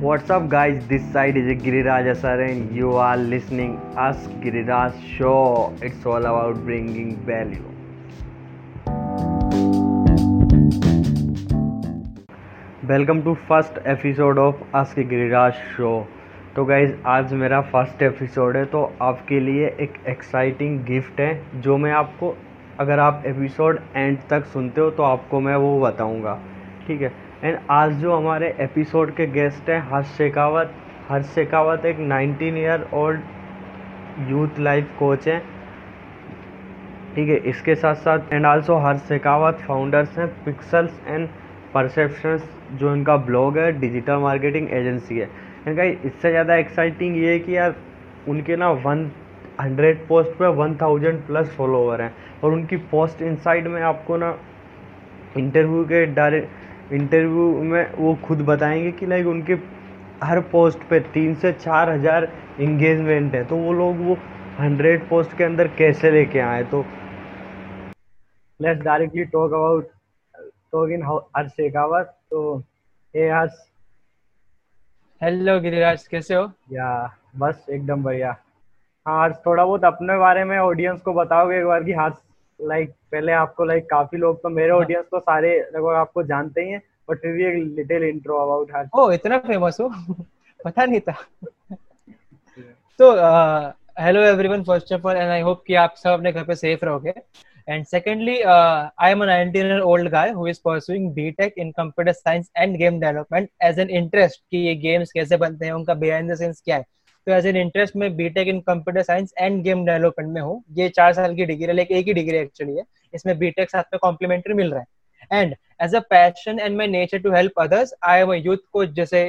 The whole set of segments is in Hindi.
What's up, guys? This side is Giriraj Asar, and you are listening Ask Giriraj Show. It's all about bringing value. Welcome to first episode of ask Giriraj show तो गाइज़ आज मेरा फ़र्स्ट एपिसोड है तो आपके लिए एक एक्साइटिंग गिफ्ट है जो मैं आपको अगर आप एपिसोड एंड तक सुनते हो तो आपको मैं वो बताऊँगा ठीक है एंड आज जो हमारे एपिसोड के गेस्ट हैं, हर्ष शेखावत। हर्ष शेखावत एक 19 year old youth life coach हैं। ठीक है, इसके साथ साथ and also Harsh Shekhawat founders हैं पिक्सल्स एंड परसेप्शंस जो इनका ब्लॉग है डिजिटल मार्केटिंग एजेंसी है। एंड गाइस इससे ज़्यादा एक्साइटिंग ये है कि यार, उनके ना वन हंड्रेड पोस्ट पे वन थाउज़ेंड प्लस फॉलोवर हैं। और उनकी पोस्ट इनसाइड में आपको ना इंटरव्यू के डायरेक्ट इंटरव्यू में वो खुद बताएँगे कि लाइक उनके हर पोस्ट पे तीन से चार हज़ार इंगेजमेंट है। तो वो लोग वो हंड्रेड पोस्ट के अंदर कैसे लेके आए? तो let's directly talk about talk in Harsh Shekhawat तो हर्ष। हेलो गिरिराज कैसे हो? या बस एकदम बढ़िया। हाँ हर्ष थोड़ा बहुत अपने बारे में ऑडियंस को बताओगे एक बार कि हर्ष लाइक पहले आपको लाइक काफ़ी लोग तो मेरे ऑडियंस हाँ। तो सारे लगभग आपको जानते ही हैं बट फिर भी एक लिटिल इंट्रो अबाउट हर ओ इतना फ़ेमस हो? पता नहीं था। तो hello everyone first of all and I hope कि आप सब अपने घर पे सेफ़ रहोगे। And secondly I am a 19 year old guy who is pursuing B Tech in computer science and game development as an interest कि ये गेम्स कैसे बनते हैं उनका बिहाइंड द सीन्स क्या है। तो एज एन इंटरेस्ट में B Tech in computer science and game development में हूँ। ये चार साल की डिग्री है, लेकिन एक ही डिग्री एक्चुअली है। इसमें बीटेक साथ में कॉम्प्लीमेंट्री मिल रहा है। And as a passion and my nature to help others I am youth coach जैसे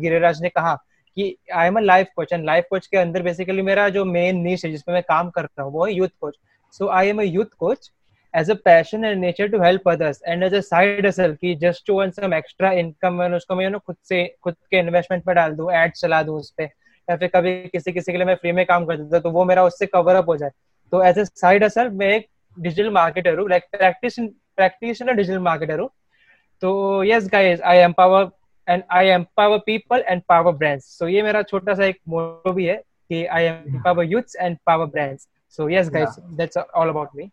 गिरिराज ने कहा कि I am a life coach and life coach के अंदर बेसिकली मेरा जो मेन नीच है जिसमें मैं काम करता हूँ, वो है youth coach so I am a youth coach as a passion and nature to help others and as a side hustle की just to one some extra income उसको मैं खुद से, खुद के इन्वेस्टमेंट पर डाल दूँ एड चला दूँ उस पर या फिर कभी किसी किसी के लिए मैं फ्री में काम कर देता तो वो मेरा उससे कवर अप हो जाए। तो एज ए साइड असल मैं एक डिजिटल मार्केटर हूँ like practice practitioner digital marketer हूँ। तो yes guys I empower and I empower people and power brands so ये मेरा छोटा सा एक मोटो भी है कि I empower youths and power brands so yes guys that's all about me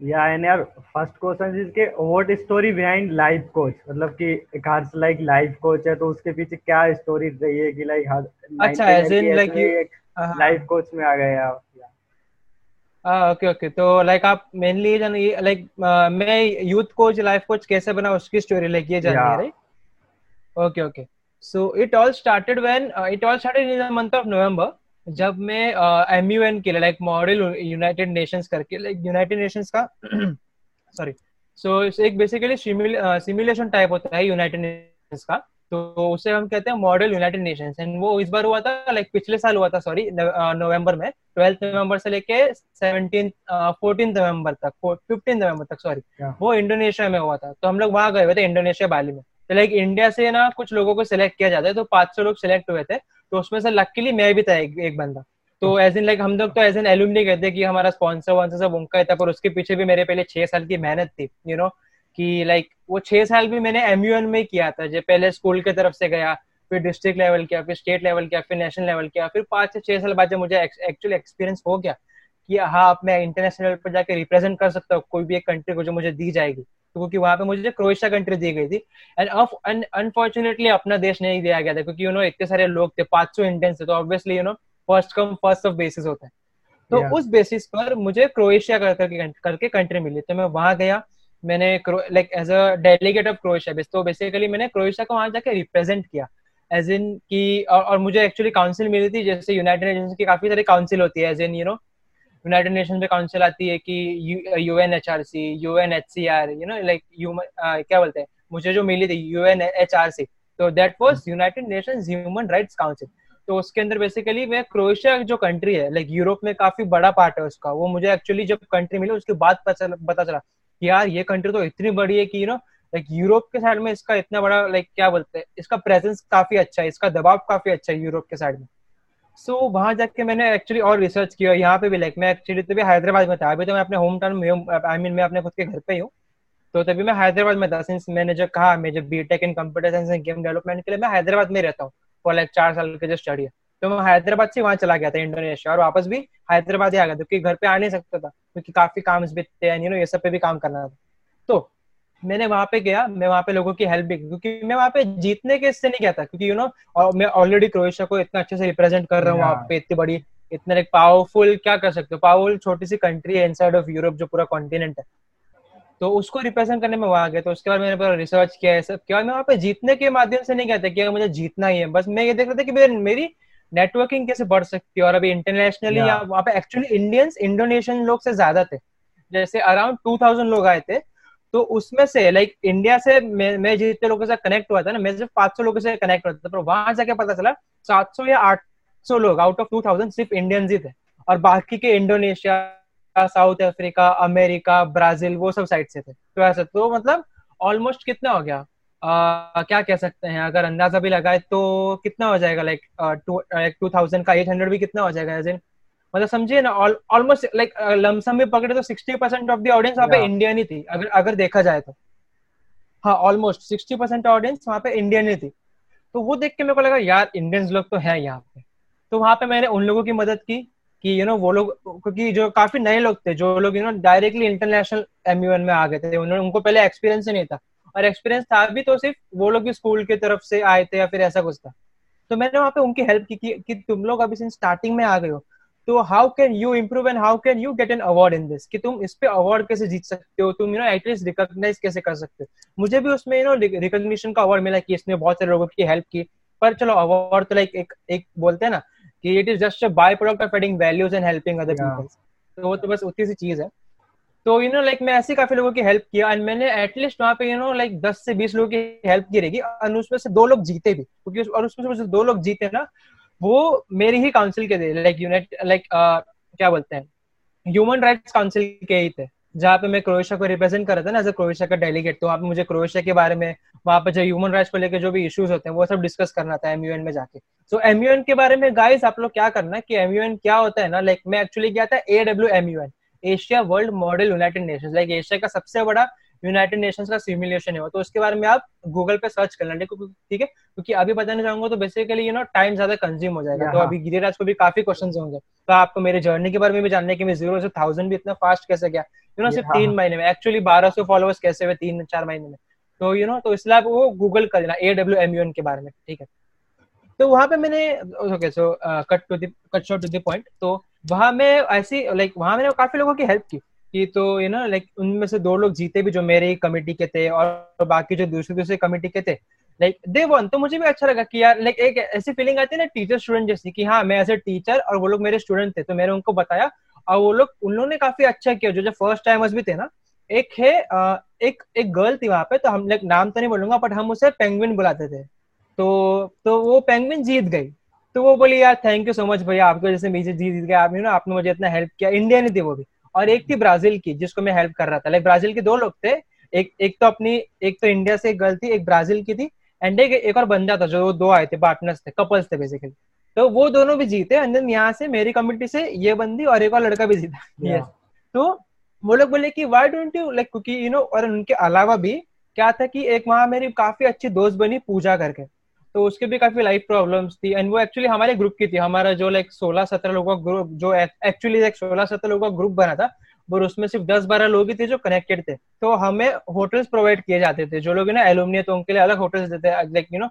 या एंड यार फ़र्स्ट क्वेश्चन इज़ के what story behind life coach मतलब कि एक हर लाइक लाइफ कोच है तो उसके पीछे क्या स्टोरी रही है कि लाइक हर अच्छा as in like life coach में आ गए आप ओके ओके तो लाइक आप मेनली जान लाइक मैं यूथ कोच लाइफ कोच कैसे बना उसकी स्टोरी लाइक ये जाननी है right okay okay so it all started when it all started in the month of November जब मैं एम यू एन के लिए लाइक मॉडल यूनाइटेड नेशंस करके लाइक यूनाइटेड नेशंस का सॉरी सो so, एक बेसिकली सिमुलेशन टाइप होता है यूनाइटेड नेशंस का। तो उसे हम कहते हैं मॉडल यूनाइटेड नेशंस एंड वो इस बार हुआ था लाइक पिछले साल हुआ था सॉरी नवंबर में। ट्वेल्थ नवंबर से लेके सेवनटीन फोर्टीन नवंबर तक फिफ्टीन नवंबर तक सॉरी वो इंडोनेशिया में हुआ था। तो हम लोग वहाँ गए हुए थे इंडोनेशिया बाली में। तो लाइक इंडिया से ना कुछ लोगों को सिलेक्ट किया जाता है तो पाँच सौ लोग सिलेक्ट हुए थे तो उसमें से लकीली मैं भी था एक, एक बंदा। तो एज इन लाइक हम लोग तो एज एन एल्यूमनी कहते कि हमारा स्पॉन्सर वॉन्सर सब उनका ही था पर उसके पीछे भी मेरे पहले छह साल की मेहनत थी यू नो कि लाइक वो छह साल भी मैंने एम यू एन में किया था जो पहले स्कूल की तरफ़ से गया फिर डिस्ट्रिक्ट लेवल किया फिर स्टेट लेवल किया फिर नेशनल लेवल किया फिर पाँच से छह साल बाद जब मुझे एक्चुअली एक्सपीरियंस हो गया कि हाँ अब मैं इंटरनेशनल लेवल पर जाकर रिप्रेजेंट कर सकता हूँ कोई भी एक कंट्री को जो मुझे दी जाएगी। क्योंकि वहाँ पे मुझे क्रोएशिया कंट्री दी गई थी। एंड अनफॉर्चुनेटली अपना देश नहीं दिया गया था क्योंकि यू नो इतने सारे लोग थे पाँच सौ इंडियंस थे तो obviously you know first come first of basis होता है। तो yeah. उस बेसिस पर मुझे क्रोएशिया कर करके करके कंट्री मिली। तो मैं वहाँ गया मैंने like as a delegate of Croatia तो बेसिकली मैंने क्रोएशिया को वहाँ जाके रिप्रेजेंट किया। एज इन की और, और मुझे एक्चुअली काउंसिल मिली थी जैसे यूनाइटेड नेशंस की काफ़ी सारी काउंसिल होती है as in you know United Nation पे काउंसिल आती है कि U N H R C U N H C R you know like क्या बोलते हैं? मुझे जो मिली थी U N H R C तो that was United Nation human rights council तो उसके अंदर बेसिकली मैं क्रोएशिया जो कंट्री है लाइक यूरोप में काफ़ी बड़ा पार्ट है उसका। वो मुझे एक्चुअली जब कंट्री मिली, उसके बाद पता चला कि यार ये कंट्री तो इतनी बड़ी है कि यू नो लाइक यूरोप के साइड में इसका इतना बड़ा लाइक क्या बोलते हैं, इसका प्रेजेंस काफ़ी अच्छा है, इसका दबाव काफ़ी अच्छा है यूरोप के साइड में। सो so, वहाँ जाके मैंने एक्चुअली और रिसर्च किया। यहाँ पे भी लाइक मैं एक्चुअली तभी हैदराबाद में था। अभी तो मैं अपने होम टाउन में आई मीन मैं अपने खुद के घर पे ही हूँ। तो तभी मैं हैदराबाद में था। सिंस मैंने जो कहा मैं जब B tech in computer science and game development के लिए मैं हैदराबाद में रहता हूँ। फॉर लाइक चार साल के जो स्टडी तो मैं हैदराबाद से वहाँ चला गया था इंडोनेशिया और वापस भी हैदराबाद ही आ गया क्योंकि घर पे आ नहीं सकता था। क्योंकि काफ़ी काम भी थे यू नो ये सब पे भी काम करना था। तो मैंने वहाँ पे गया मैं वहाँ पे लोगों की हेल्प भी क्योंकि मैं वहाँ पे जीतने के इससे नहीं गया था क्योंकि यू नो मैं ऑलरेडी क्रोएशिया को इतना अच्छे से रिप्रेजेंट कर रहा हूँ वहाँ पे इतनी बड़ी इतना एक पावरफुल क्या कर सकते हो? पावरफुल छोटी सी कंट्री है इनसाइड ऑफ़ यूरोप जो पूरा कॉन्टिनेंट है। तो उसको रिप्रेजेंट करने में वहाँ गया तो उसके बाद मैंने पूरा रिसर्च किया है सब किया मैं वहाँ पे जीतने के माध्यम से नहीं कहता कि मुझे जीतना ही है। बस मैं ये देख रहा था कि मेरी नेटवर्किंग कैसे बढ़ सकती है और अभी इंटरनेशनली वहाँ पे एक्चुअली इंडियंस इंडोनेशियन लोग से ज़्यादा थे। जैसे अराउंड टू थाउज़ेंड लोग आए थे तो उसमें से लाइक इंडिया से मैं, मैं जितने लोगों से कनेक्ट हुआ था ना मैं सिर्फ़ पाँच सौ लोगों से कनेक्ट हुआ था। पर वहाँ जाके पता चला सात सौ या आठ सौ लोग आउट ऑफ़ टू थाउज़ेंड सिर्फ़ इंडियंस ही थे। और बाकी के Indonesia South Africa America Brazil वो सब साइड से थे। तो ऐसा तो मतलब ऑलमोस्ट कितना हो गया? आ, क्या कह सकते हैं अगर अंदाज़ा भी लगाए तो कितना हो जाएगा लाइक टू थाउज़ेंड का एट हंड्रेड भी कितना हो जाएगा? एज इन मतलब समझिए ना ऑलमोस्ट लाइक लमसम में पकड़े तो sixty percent of the audience वहाँ पे इंडियन ही थी अगर अगर देखा जाए तो। हाँ ऑलमोस्ट सिक्सटी परसेंट ऑडियंस वहाँ पे इंडियन ही थी। तो वो देख के मेरे को लगा यार इंडियंस लोग तो है यहाँ पे। तो वहाँ पे मैंने उन लोगों की मदद की कि यू नो वो लोग क्योंकि जो काफ़ी नए लोग थे जो लोग you know directly international M में आ गए थे उन्होंने उनको पहले एक्सपीरियंस ही नहीं था। और एक्सपीरियंस था भी तो सिर्फ़ वो लोग भी स्कूल की तरफ़ से आए थे या फिर ऐसा कुछ था। तो मैंने वहाँ पे उनकी हेल्प की कि, कि तुम लोग अभी स्टार्टिंग में आ गए हो तो how can you improve and how can you get an award in this कि तुम इस पे अवार्ड कैसे जीत सकते हो? तुम यू नो एटलीस्ट रिकॉग्नाइज कैसे कर सकते हो? मुझे भी उसमें यू नो रिकॉग्निशन का अवार्ड मिला कि इसने बहुत सारे लोगों की हेल्प की। पर चलो अवार्ड तो लाइक एक एक बोलते हैं ना कि it is just a by product of adding values and helping other people तो वो तो बस उतनी सी चीज़ है। तो यू नो लाइक मैं ऐसे काफ़ी लोगों की हेल्प किया एंड मैंने एटलीस्ट वहाँ पे यू नो लाइक दस से बीस लोगों की हेल्प की रहेगी। और उसमें से दो लोग जीते भी। क्योंकि और उसमें से दो लोग जीते ना वो मेरी ही काउंसिल के थे लाइक यूनाइट लाइक क्या बोलते हैं? ह्यूमन राइट्स काउंसिल के ही थे जहाँ पे मैं क्रोएशिया को रिप्रेजेंट कर रहा था ना एज अ क्रोएशिया का डेलीगेट तो वहाँ पे मुझे क्रोएशिया के बारे में वहाँ पे जो ह्यूमन राइट्स को लेकर जो भी इश्यूज़ होते हैं वो सब डिस्कस करना था एमयूएन में जाके। सो so, एमयूएन के बारे में गाइस आप लोग क्या करना कि एमयूएन क्या होता है ना लाइक मैं एक्चुअली गया था A W MUN Asia world model United Nation like Asia का सबसे बड़ा यूनाइटेड नेशंस का सिमुलेशन है तो उसके बारे में आप गूगल पे सर्च कर लेंगे ठीक है? क्योंकि अभी बताने चाहूँगा तो बेसिकली यू नो टाइम ज़्यादा कंज्यूम हो जाएगा। तो अभी गिरिराज को भी काफ़ी क्वेश्चन होंगे। तो आपको मेरे जर्नी के बारे में भी जानने की ज़ीरो से थाउज़ेंड भी इतना फास्ट कैसे गया? यू नो सिर्फ़ तीन महीने में। एक्चुअली बारह सौ फॉलोअर्स कैसे हुए तीन चार महीने में? तो यू नो तो इसलिए आप वो गूगल कर लेना ए डब्ल्यू एम के बारे में ठीक है? तो वहाँ पे मैंने okay so cut to cut short to the point तो वहाँ में ऐसी लाइक वहाँ मैंने काफ़ी लोगों की हेल्प की। कि तो यू नो लाइक उनमें से दो लोग जीते भी, जो मेरे कमेटी के थे और बाकी जो दूसरे दूसरे कमेटी के थे। लाइक दे वन तो मुझे भी अच्छा लगा कि यार लाइक एक ऐसी फीलिंग आती है ना टीचर स्टूडेंट जैसी कि हाँ मैं एज ए टीचर और वो लोग मेरे स्टूडेंट थे तो मैंने उनको बताया और वो लोग उन लोगों ने काफ़ी अच्छा किया, जो जो फ़र्स्ट टाइमर्स भी थे ना। एक है एक एक गर्ल थी वहाँ पे तो हम लाइक नाम तो नहीं बोलूँगा बट हम उसे पेंगविन बुलाते थे। तो तो वो पेंगविन जीत गई। तो वो बोली, यार थैंक यू सो मच भैया, आपको जैसे मुझे जीत गया। आप आपने मुझे इतना हेल्प किया। इंडिया इंडियन थी वो भी। और एक थी ब्राज़ील की जिसको मैं हेल्प कर रहा था लाइक ब्राज़ील के दो लोग थे एक एक तो अपनी एक तो इंडिया से एक गर्ल थी एक ब्राज़ील की थी एंड एक एक और बंदा था जो दो आए थे पार्टनर्स थे कपल्स थे बेसिकली तो वो दोनों भी जीते एंड देन यहाँ से मेरी कम्युनिटी से ये बंदी और एक और लड़का भी जीता yeah. yes. तो वो लोग बोले कि वाई डोंट यू लाइक क्योंकि यू नो और उनके अलावा भी क्या था कि एक वहाँ मेरी काफ़ी अच्छी दोस्त बनी पूजा करके तो उसके भी काफ़ी लाइफ प्रॉब्लम्स थी। एंड वो एक्चुअली हमारे ग्रुप की थी। हमारा जो लाइक सोलह सत्रह लोगों का ग्रुप जो एक्चुअली लाइक सोलह सत्रह लोगों का ग्रुप बना था, और उसमें सिर्फ़ दस बारह लोग ही थे जो कनेक्टेड थे। तो हमें होटल्स प्रोवाइड किए जाते थे। जो लोग ना एलुमनी तो उनके लिए अलग होटल्स देते लाइक यू नो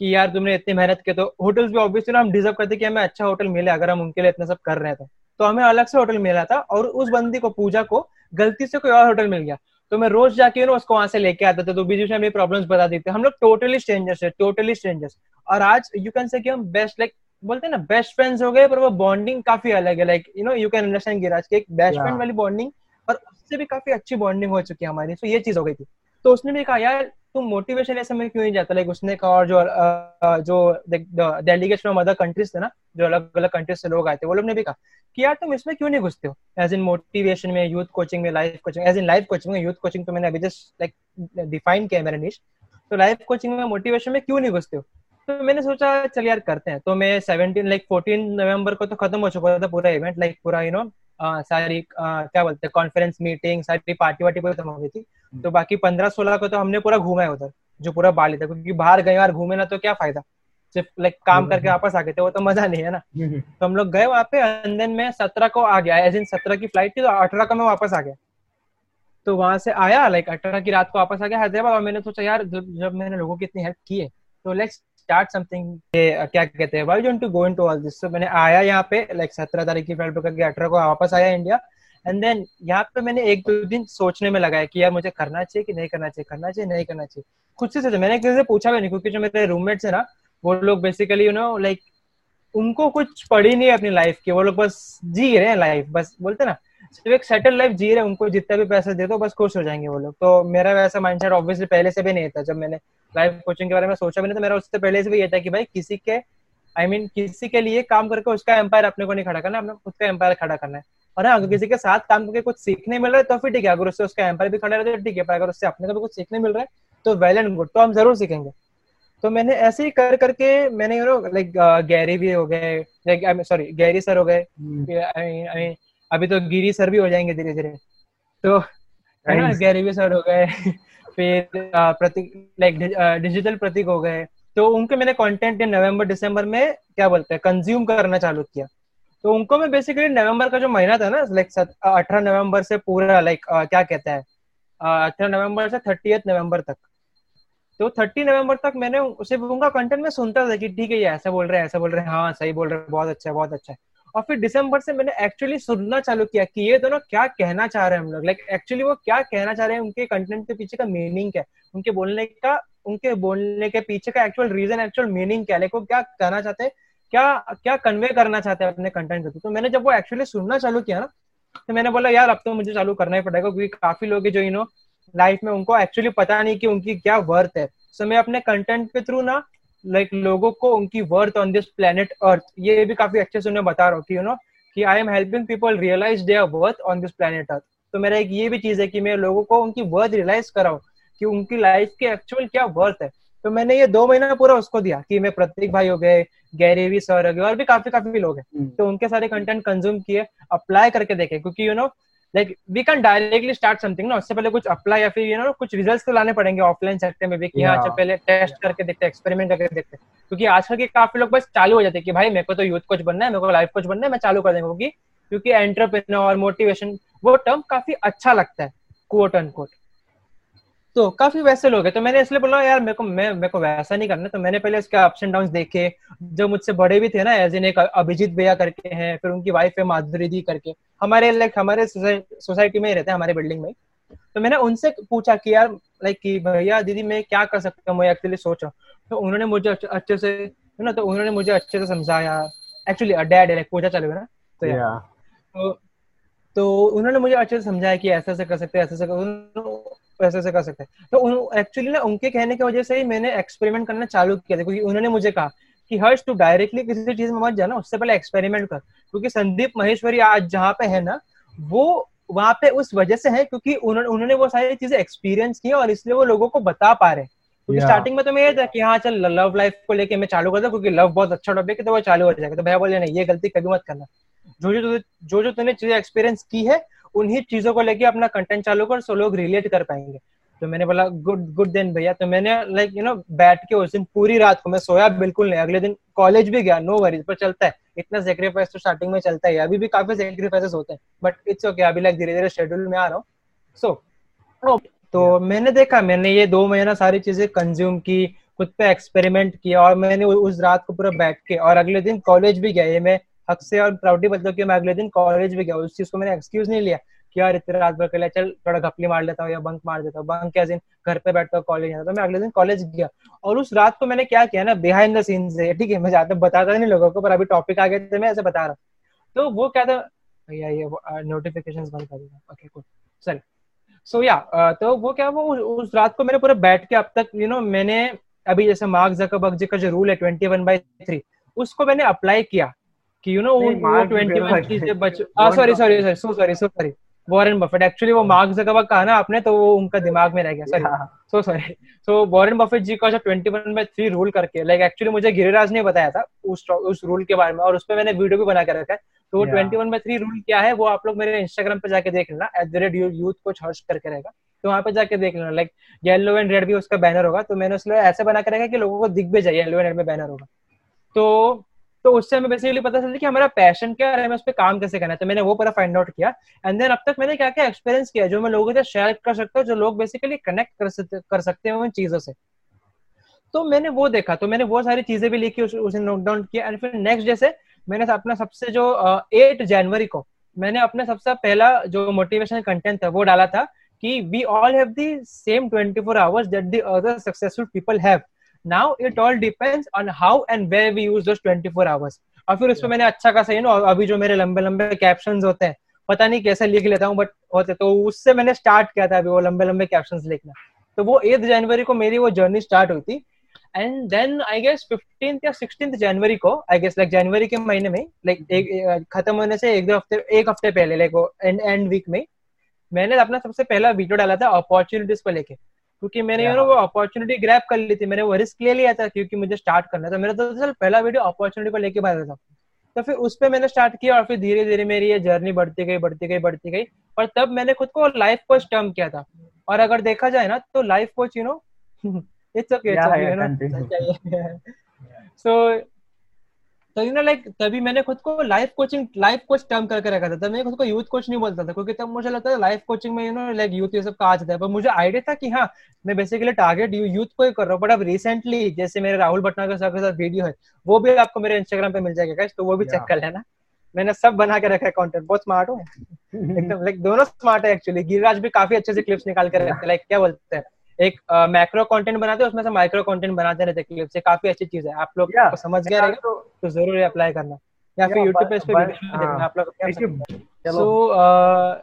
कि यार तुमने इतनी मेहनत की तो होटल्स भी ऑब्वियसली ना हम डिजर्व करते कि हमें अच्छा होटल मिले, अगर हम उनके लिए इतना सब कर रहे थे तो। हमें अलग से होटल मिला था, और उस बंदी को, पूजा को गलती से कोई और होटल मिल गया। तो मैं रोज जाके ना उसको वहाँ से लेके आता था तो बीच में अपनी प्रॉब्लम्स बता देते हम लोग टोटली स्ट्रेंजर्स है टोटली स्ट्रेंजर्स और आज यू कैन से कि हम बेस्ट लाइक बोलते हैं ना बेस्ट फ्रेंड्स हो गए पर वो बॉन्डिंग काफ़ी अलग है। Like you know you can understand Giraj की एक बेस्ट फ्रेंड वाली बॉन्डिंग और उससे भी काफ़ी अच्छी बॉन्डिंग हो चुकी है हमारी। तो ये चीज़ हो गई थी। तो उसने भी कहा यार तुम मोटिवेशन ऐसे में क्यों नहीं जाता? लाइक उसने कहा और जो जो डेलीगेट्स फ्रॉम अदर कंट्रीज़ थे ना, जो अलग अलग कंट्रीज़ से लोग आए थे, वो लोग ने भी कहा कि यार तुम इसमें क्यों नहीं घुसते हो? एज इन मोटिवेशन में यूथ कोचिंग में life coaching as in life coaching में यूथ कोचिंग तो मैंने अभी जस्ट लाइक डिफाइन किया मेरा निश तो लाइफ कोचिंग में मोटिवेशन में क्यों नहीं घुसते हो? तो मैंने सोचा, चल यार करते हैं। तो मैं सेवनटीन लाइक फोर्टीन नवंबर को तो खत्म हो चुका था पूरा इवेंट लाइक पूरा यू नो सारी क्या बोलते हैं कॉन्फ्रेंस मीटिंग सारी पार्टी वार्टी खत्म हो गई थी। हम्म। तो बाकी पंद्रह सोलह को तो हमने पूरा घूमा है उधर जो पूरा बाली था। क्योंकि बाहर गए और घूमे ना तो क्या फ़ायदा? सिर्फ़ लाइक काम करके वापस आ गए थे वो तो मज़ा नहीं है ना? तो हम लोग गए वहाँ पे अंदर में सत्रह को आ गया एज इन सत्रह की फ़्लाइट थी तो अठारह को मैं वापस आ गया। तो वहाँ से आया लाइक अठारह की रात को वापस आ गया हैदराबाद और मैंने सोचा यार जब मैंने लोगों की इतनी हेल्प की है तो लेट्स स्टार्ट समथिंग क्या कहते हैं why to go into all this so मैंने आया यहाँ पे लाइक सत्रह तारीख की फ़्लाइट पकड़ के अठारह को वापस आया इंडिया एंड देन यहाँ पे मैंने एक दो दिन सोचने में लगाया कि यार मुझे करना चाहिए कि नहीं करना चाहिए करना चाहिए, नहीं करना चाहिए। खुद से सोचा, मैंने किसी से पूछा भी नहीं, क्योंकि जो मेरे रूममेट्स है ना, वो लोग बेसिकली यू नो लाइक उनको कुछ पड़ी नहीं है अपनी लाइफ की, वो लोग बस जी रहे हैं लाइफ बस बोलते ना सिर्फ़ एक सेटल लाइफ जी रहे उनको जितना भी पैसा दे दो बस खुश हो जाएँगे वो लोग। तो मेरा वैसा माइंडसेट ऑब्वियसली पहले से भी नहीं था। जब मैंने लाइफ कोचिंग के बारे में सोचा भी नहीं तो मेरा उससे पहले से भी ये था कि भाई किसी के आई I मीन mean, किसी के लिए काम करके उसका एम्पायर अपने को नहीं खड़ा करना अपने खुद का एम्पायर खड़ा करना है। और हाँ अगर किसी के साथ काम करके कुछ सीखने मिल रहा है तो फिर ठीक है अगर उससे उसका एम्पायर भी खड़ा रहता है तो ठीक है पर अगर उससे अपने को भी कुछ सीखने मिल रहा है तो वेल एंड गुड तो हम ज़रूर सीखेंगे। तो मैंने ऐसे ही कर करके मैंने यू नो लाइक गैरी भी हो गए लाइक सॉरी गैरी सर हो गए hmm. अभी तो गिरी सर भी हो जाएँगे धीरे धीरे। तो है ना गैरी भी सर हो गए फिर प्रतीक लाइक डिजिटल प्रतीक हो गए। तो उनके मैंने कंटेंट नवंबर दिसंबर में क्या बोलते हैं कंज्यूम करना चालू किया। तो उनको मैं बेसिकली नवंबर का जो महीना था ना लाइक अठारह नवंबर से पूरा लाइक क्या कहते हैं अठारह नवंबर से थर्टी नवंबर तक। तो थर्टी नवंबर तक मैंने उसे उनका कंटेंट में सुनता था कि ठीक है ये ऐसा बोल रहे हैं ऐसा बोल रहे हैं हाँ सही बोल रहे हैं बहुत अच्छा है बहुत अच्छा है। और फिर दिसंबर से मैंने एक्चुअली सुनना चालू किया कि ये दोनों क्या कहना चाह रहे हैं हम लोग। लाइक एक्चुअली वो क्या कहना चाह रहे हैं उनके कंटेंट के पीछे का मीनिंग क्या है? उनके बोलने का उनके बोलने के पीछे का एक्चुअल रीजन एक्चुअल मीनिंग क्या है? लाइक वो क्या कहना चाहते हैं? क्या क्या कन्वे करना चाहते हैं अपने कंटेंट के तो मैंने जब वो एक्चुअली सुनना चालू किया ना तो मैंने बोला यार अब तो मुझे चालू करना ही पड़ेगा क्योंकि काफ़ी लोग जो यू लाइफ में उनको एक्चुअली पता नहीं कि उनकी क्या वर्थ है। सो so, मैं अपने कंटेंट के थ्रू ना लाइक like, लोगों को उनकी worth on this planet earth ये भी काफ़ी अच्छे से उन्हें बता रहा हूँ कि यू नो कि I am helping people realise their worth on this planet earth तो मेरा एक ये भी चीज़ है कि मैं लोगों को उनकी वर्थ रियलाइज़ कराऊं कि उनकी लाइफ की एक्चुअल क्या वर्थ है। तो मैंने ये दो महीना पूरा उसको दिया कि मैं प्रतीक भाई हो गए गैरेवी सर हो गए और भी काफ़ी काफ़ी लोग हैं। हम्म। तो उनके सारे कंटेंट कंज्यूम किए अप्लाई करके देखे क्योंकि you know like we can directly start something ना उससे पहले कुछ अप्लाई या फिर यू नो कुछ रिजल्ट्स तो लाने पड़ेंगे ऑफलाइन सेक्टर में भी कि yeah. अच्छा पहले टेस्ट करके देखते एक्सपेरिमेंट करके देखते। क्योंकि आजकल के काफ़ी लोग बस चालू हो जाते हैं कि भाई मेरे को तो यूथ कोच बनना है मेरे को लाइफ कोच बनना है मैं चालू कर देंगे। क्योंकि क्योंकि एंटरप्रेन्योर मोटिवेशन वो टर्म काफ़ी अच्छा लगता है कोट एंड कोट तो काफ़ी वैसे लोग हैं। तो मैंने इसलिए बोला यार मेरे को मैं मेरे को वैसा नहीं करना। तो मैंने पहले इसके अप्स एंड डाउन देखे। जो मुझसे बड़े भी थे ना एज इन एक अभिजीत भैया करके हैं फिर उनकी वाइफ है माधुरी दी करके। हमारे लाइक हमारे सोसाइटी में ही रहते हैं हमारे बिल्डिंग में तो मैंने उनसे पूछा कि यार लाइक कि भैया दीदी मैं क्या कर सकता हूँ? मैं एक्चुअली सोच रहा हूँ। तो उन्होंने मुझे अच्छे से है ना तो उन्होंने मुझे अच्छे से समझाया। एक्चुअली डैड लाइक पूछा चले ना? तो तो तो उन्होंने मुझे अच्छे से समझाया कि ऐसे ऐसे कर सकते हैं ऐसे ऐसे ऐसे ऐसे कर सकते हैं। तो एक्चुअली ना उनके कहने की वजह से ही मैंने एक्सपेरिमेंट करना चालू किया। था क्योंकि उन्होंने मुझे कहा कि हर्ष तू डायरेक्टली किसी चीज़ में मत जाना उससे पहले एक्सपेरिमेंट कर। क्योंकि संदीप महेश्वरी आज जहाँ पे है ना वो वहाँ पे उस वजह से है क्योंकि उन्होंने उन्होंने वो सारी चीज़ें एक्सपीरियंस की और इसलिए वो लोगों को बता पा रहे क्योंकि स्टार्टिंग में तो मैं ये था कि हाँ चल लव लाइफ को लेके मैं चालू करता क्योंकि लव बहुत अच्छा टॉपिक है तो वो चालू हो जाएगा। तो भैया बोले नहीं ये गलती कभी मत करना। जो जो जो जो तूने चीज़ें एक्सपीरियंस की है उन्हीं चीज़ों को लेके अपना कंटेंट चालू कर सो लोग रिलेट कर पाएँगे। तो मैंने बोला गुड गुड दिन भैया। तो मैंने लाइक यू नो बैठ के उस दिन पूरी रात को मैं सोया बिल्कुल नहीं अगले दिन कॉलेज भी गया नो वरीज पर चलता है। इतना सेक्रीफाइस तो स्टार्टिंग में चलता है अभी भी काफ़ी सेक्रीफाइसेस होते हैं बट इट्स ओके अभी लाइक धीरे धीरे शेड्यूल में आ रहा हूँ। सो so, तो मैंने देखा मैंने ये दो महीना सारी चीज़ें कंज्यूम की खुद पे एक्सपेरिमेंट किया और मैंने उस रात को पूरा बैठ के और अगले दिन कॉलेज भी गया ये मैं हक से और प्राउडली बता कि मैं अगले दिन कॉलेज भी गया। उस चीज़ को मैंने एक्सक्यूज नहीं लिया कि यार इतने रात भर के चल, थोड़ा घपली मार लेता हूँ या बंक मार देता हूँ। बंक क्या दिन घर पे बैठता हूँ कॉलेज जाता तो मैं अगले दिन कॉलेज गया और उस रात को मैंने क्या किया ना बिहाइंड द सीन से, ठीक है, मैं ज़्यादा बताता नहीं लोगों को, पर अभी टॉपिक आ गए थे, मैं ऐसे बता रहा तो वो क्या था, भैया ये नोटिफिकेशन बंद कर देगा ओके गुड चल। सो या तो वो क्या वो उस रात को मैंने पूरा बैठ के अब तक यू नो मैंने अभी जैसे मार्क जकबर्ग जी का जो रूल है ट्वेंटी वन बाई थ्री उसको मैंने अप्लाई किया। कि यू नो वो ट्वेंटी चीज़ें बच sorry sorry sorry so sorry so sorry Warren Buffett actually वो मार्क जकबर्ग कहा ना आपने तो वो उनका दिमाग में रह गया sorry so sorry so Warren Buffett ji का जो twenty one by three rule करके लाइक एक्चुअली मुझे गिरिराज ने बताया था उस उस रूल के बारे में और उस पर मैंने वीडियो भी बना के रखा है। तो twenty one by three rule क्या है वो आप लोग मेरे इंस्टाग्राम पे जाके देख लेना एट द रेट यूथ को हर्ष करके रहेगा। तो वहाँ पे जाके देख लेना लाइक येलो एंड रेड भी उसका बैनर होगा तो मैंने उसमें ऐसे बना के रखा कि लोगों को दिख भी जाए येलो एंड रेड में बैनर होगा। तो तो उससे हमें बेसिकली पता चलता कि हमारा पैशन क्या है, हमें उस पर काम कैसे करना है। तो मैंने वो पूरा फाइंड आउट किया। एंड देन अब तक मैंने क्या क्या एक्सपीरियंस किया जो मैं लोगों साथ शेयर कर सकता हूँ, जो लोग बेसिकली कनेक्ट कर सकते हैं उन चीज़ों से। तो मैंने वो देखा तो मैंने वो सारी चीज़ें भी लिखी, उसे नोट डाउन किया। एंड फिर नेक्स्ट जैसे मैंने अपना सबसे जो एट जनवरी को मैंने अपना सबसे पहला जो मोटिवेशनल कंटेंट था, वो डाला था कि we all have the same 24 hours that the other successful people have now it all depends on how and where we use those 24 hours और फिर उसमें मैंने अच्छा खासा यू नो अभी जो मेरे लंबे लंबे कैप्शंस होते हैं पता नहीं कैसे लिख लेता हूँ बट होते तो उससे मैंने स्टार्ट किया था अभी वो लंबे लंबे कैप्शंस लिखना। तो वो एट जनवरी को मेरी वो जर्नी स्टार्ट हुई थी। And then I guess fifteenth या सिक्सटींथ जनवरी को आई गेस लाइक जनवरी के महीने में लाइक like, एक खत्म होने से एक दो हफ़्ते एक हफ़्ते पहले लाइक वो एंड एंड वीक में मैंने अपना सबसे पहला वीडियो डाला था अपॉर्चुनिटीज़ को लेके। क्योंकि मैंने यू नो वो अपॉर्चुनिटी ग्रैप कर ली थी मैंने वो रिस्क ले लिया था क्योंकि मुझे स्टार्ट करना था। मेरा तो चल पहला वीडियो अपॉर्चुनिटी को लेके बना था। तो फिर उस पर मैंने स्टार्ट किया और फिर धीरे धीरे मेरी ये जर्नी बढ़ती गई बढ़ती गई बढ़ती गई। और तब मैंने खुद को लाइफ कोच टर्म किया था। और अगर देखा जाए ना तो life coach you know it's okay so तो यू नो लाइक तभी मैंने खुद को life coaching life coach term करके रखा था। तब मैं खुद को यूथ कोच नहीं बोलता था क्योंकि तब मुझे लगता था लाइफ कोचिंग में यू नो लाइक यूथ ये सब का आ जाता है। पर मुझे आइडिया था कि हाँ मैं बेसिकली टारगेट यूथ को ही कर रहा हूँ। बट अब रिसेंटली जैसे मेरे राहुल भटनागर साहब के साथ वीडियो है वो भी आपको मेरे इंस्टाग्राम पे मिल जाएगा तो वो भी चेक कर लेना। मैंने सब बना के रखा है कंटेंट बहुत स्मार्ट हूँ। एकदम लाइक दोनों स्मार्ट है एक्चुअली गिरिराज भी काफ़ी अच्छे से क्लिप्स निकाल के रखते हैं लाइक क्या बोलते हैं? एक मैक्रो uh, कंटेंट बनाते हैं उसमें से माइक्रो कंटेंट बनाते रहते क्लिप से। काफ़ी अच्छी चीज़ है। आप लोग yeah, समझ गए रहेगा तो, तो ज़रूर अप्लाई करना। या फिर यूट्यूब पे इस पे वीडियो देखना आप लोग सो।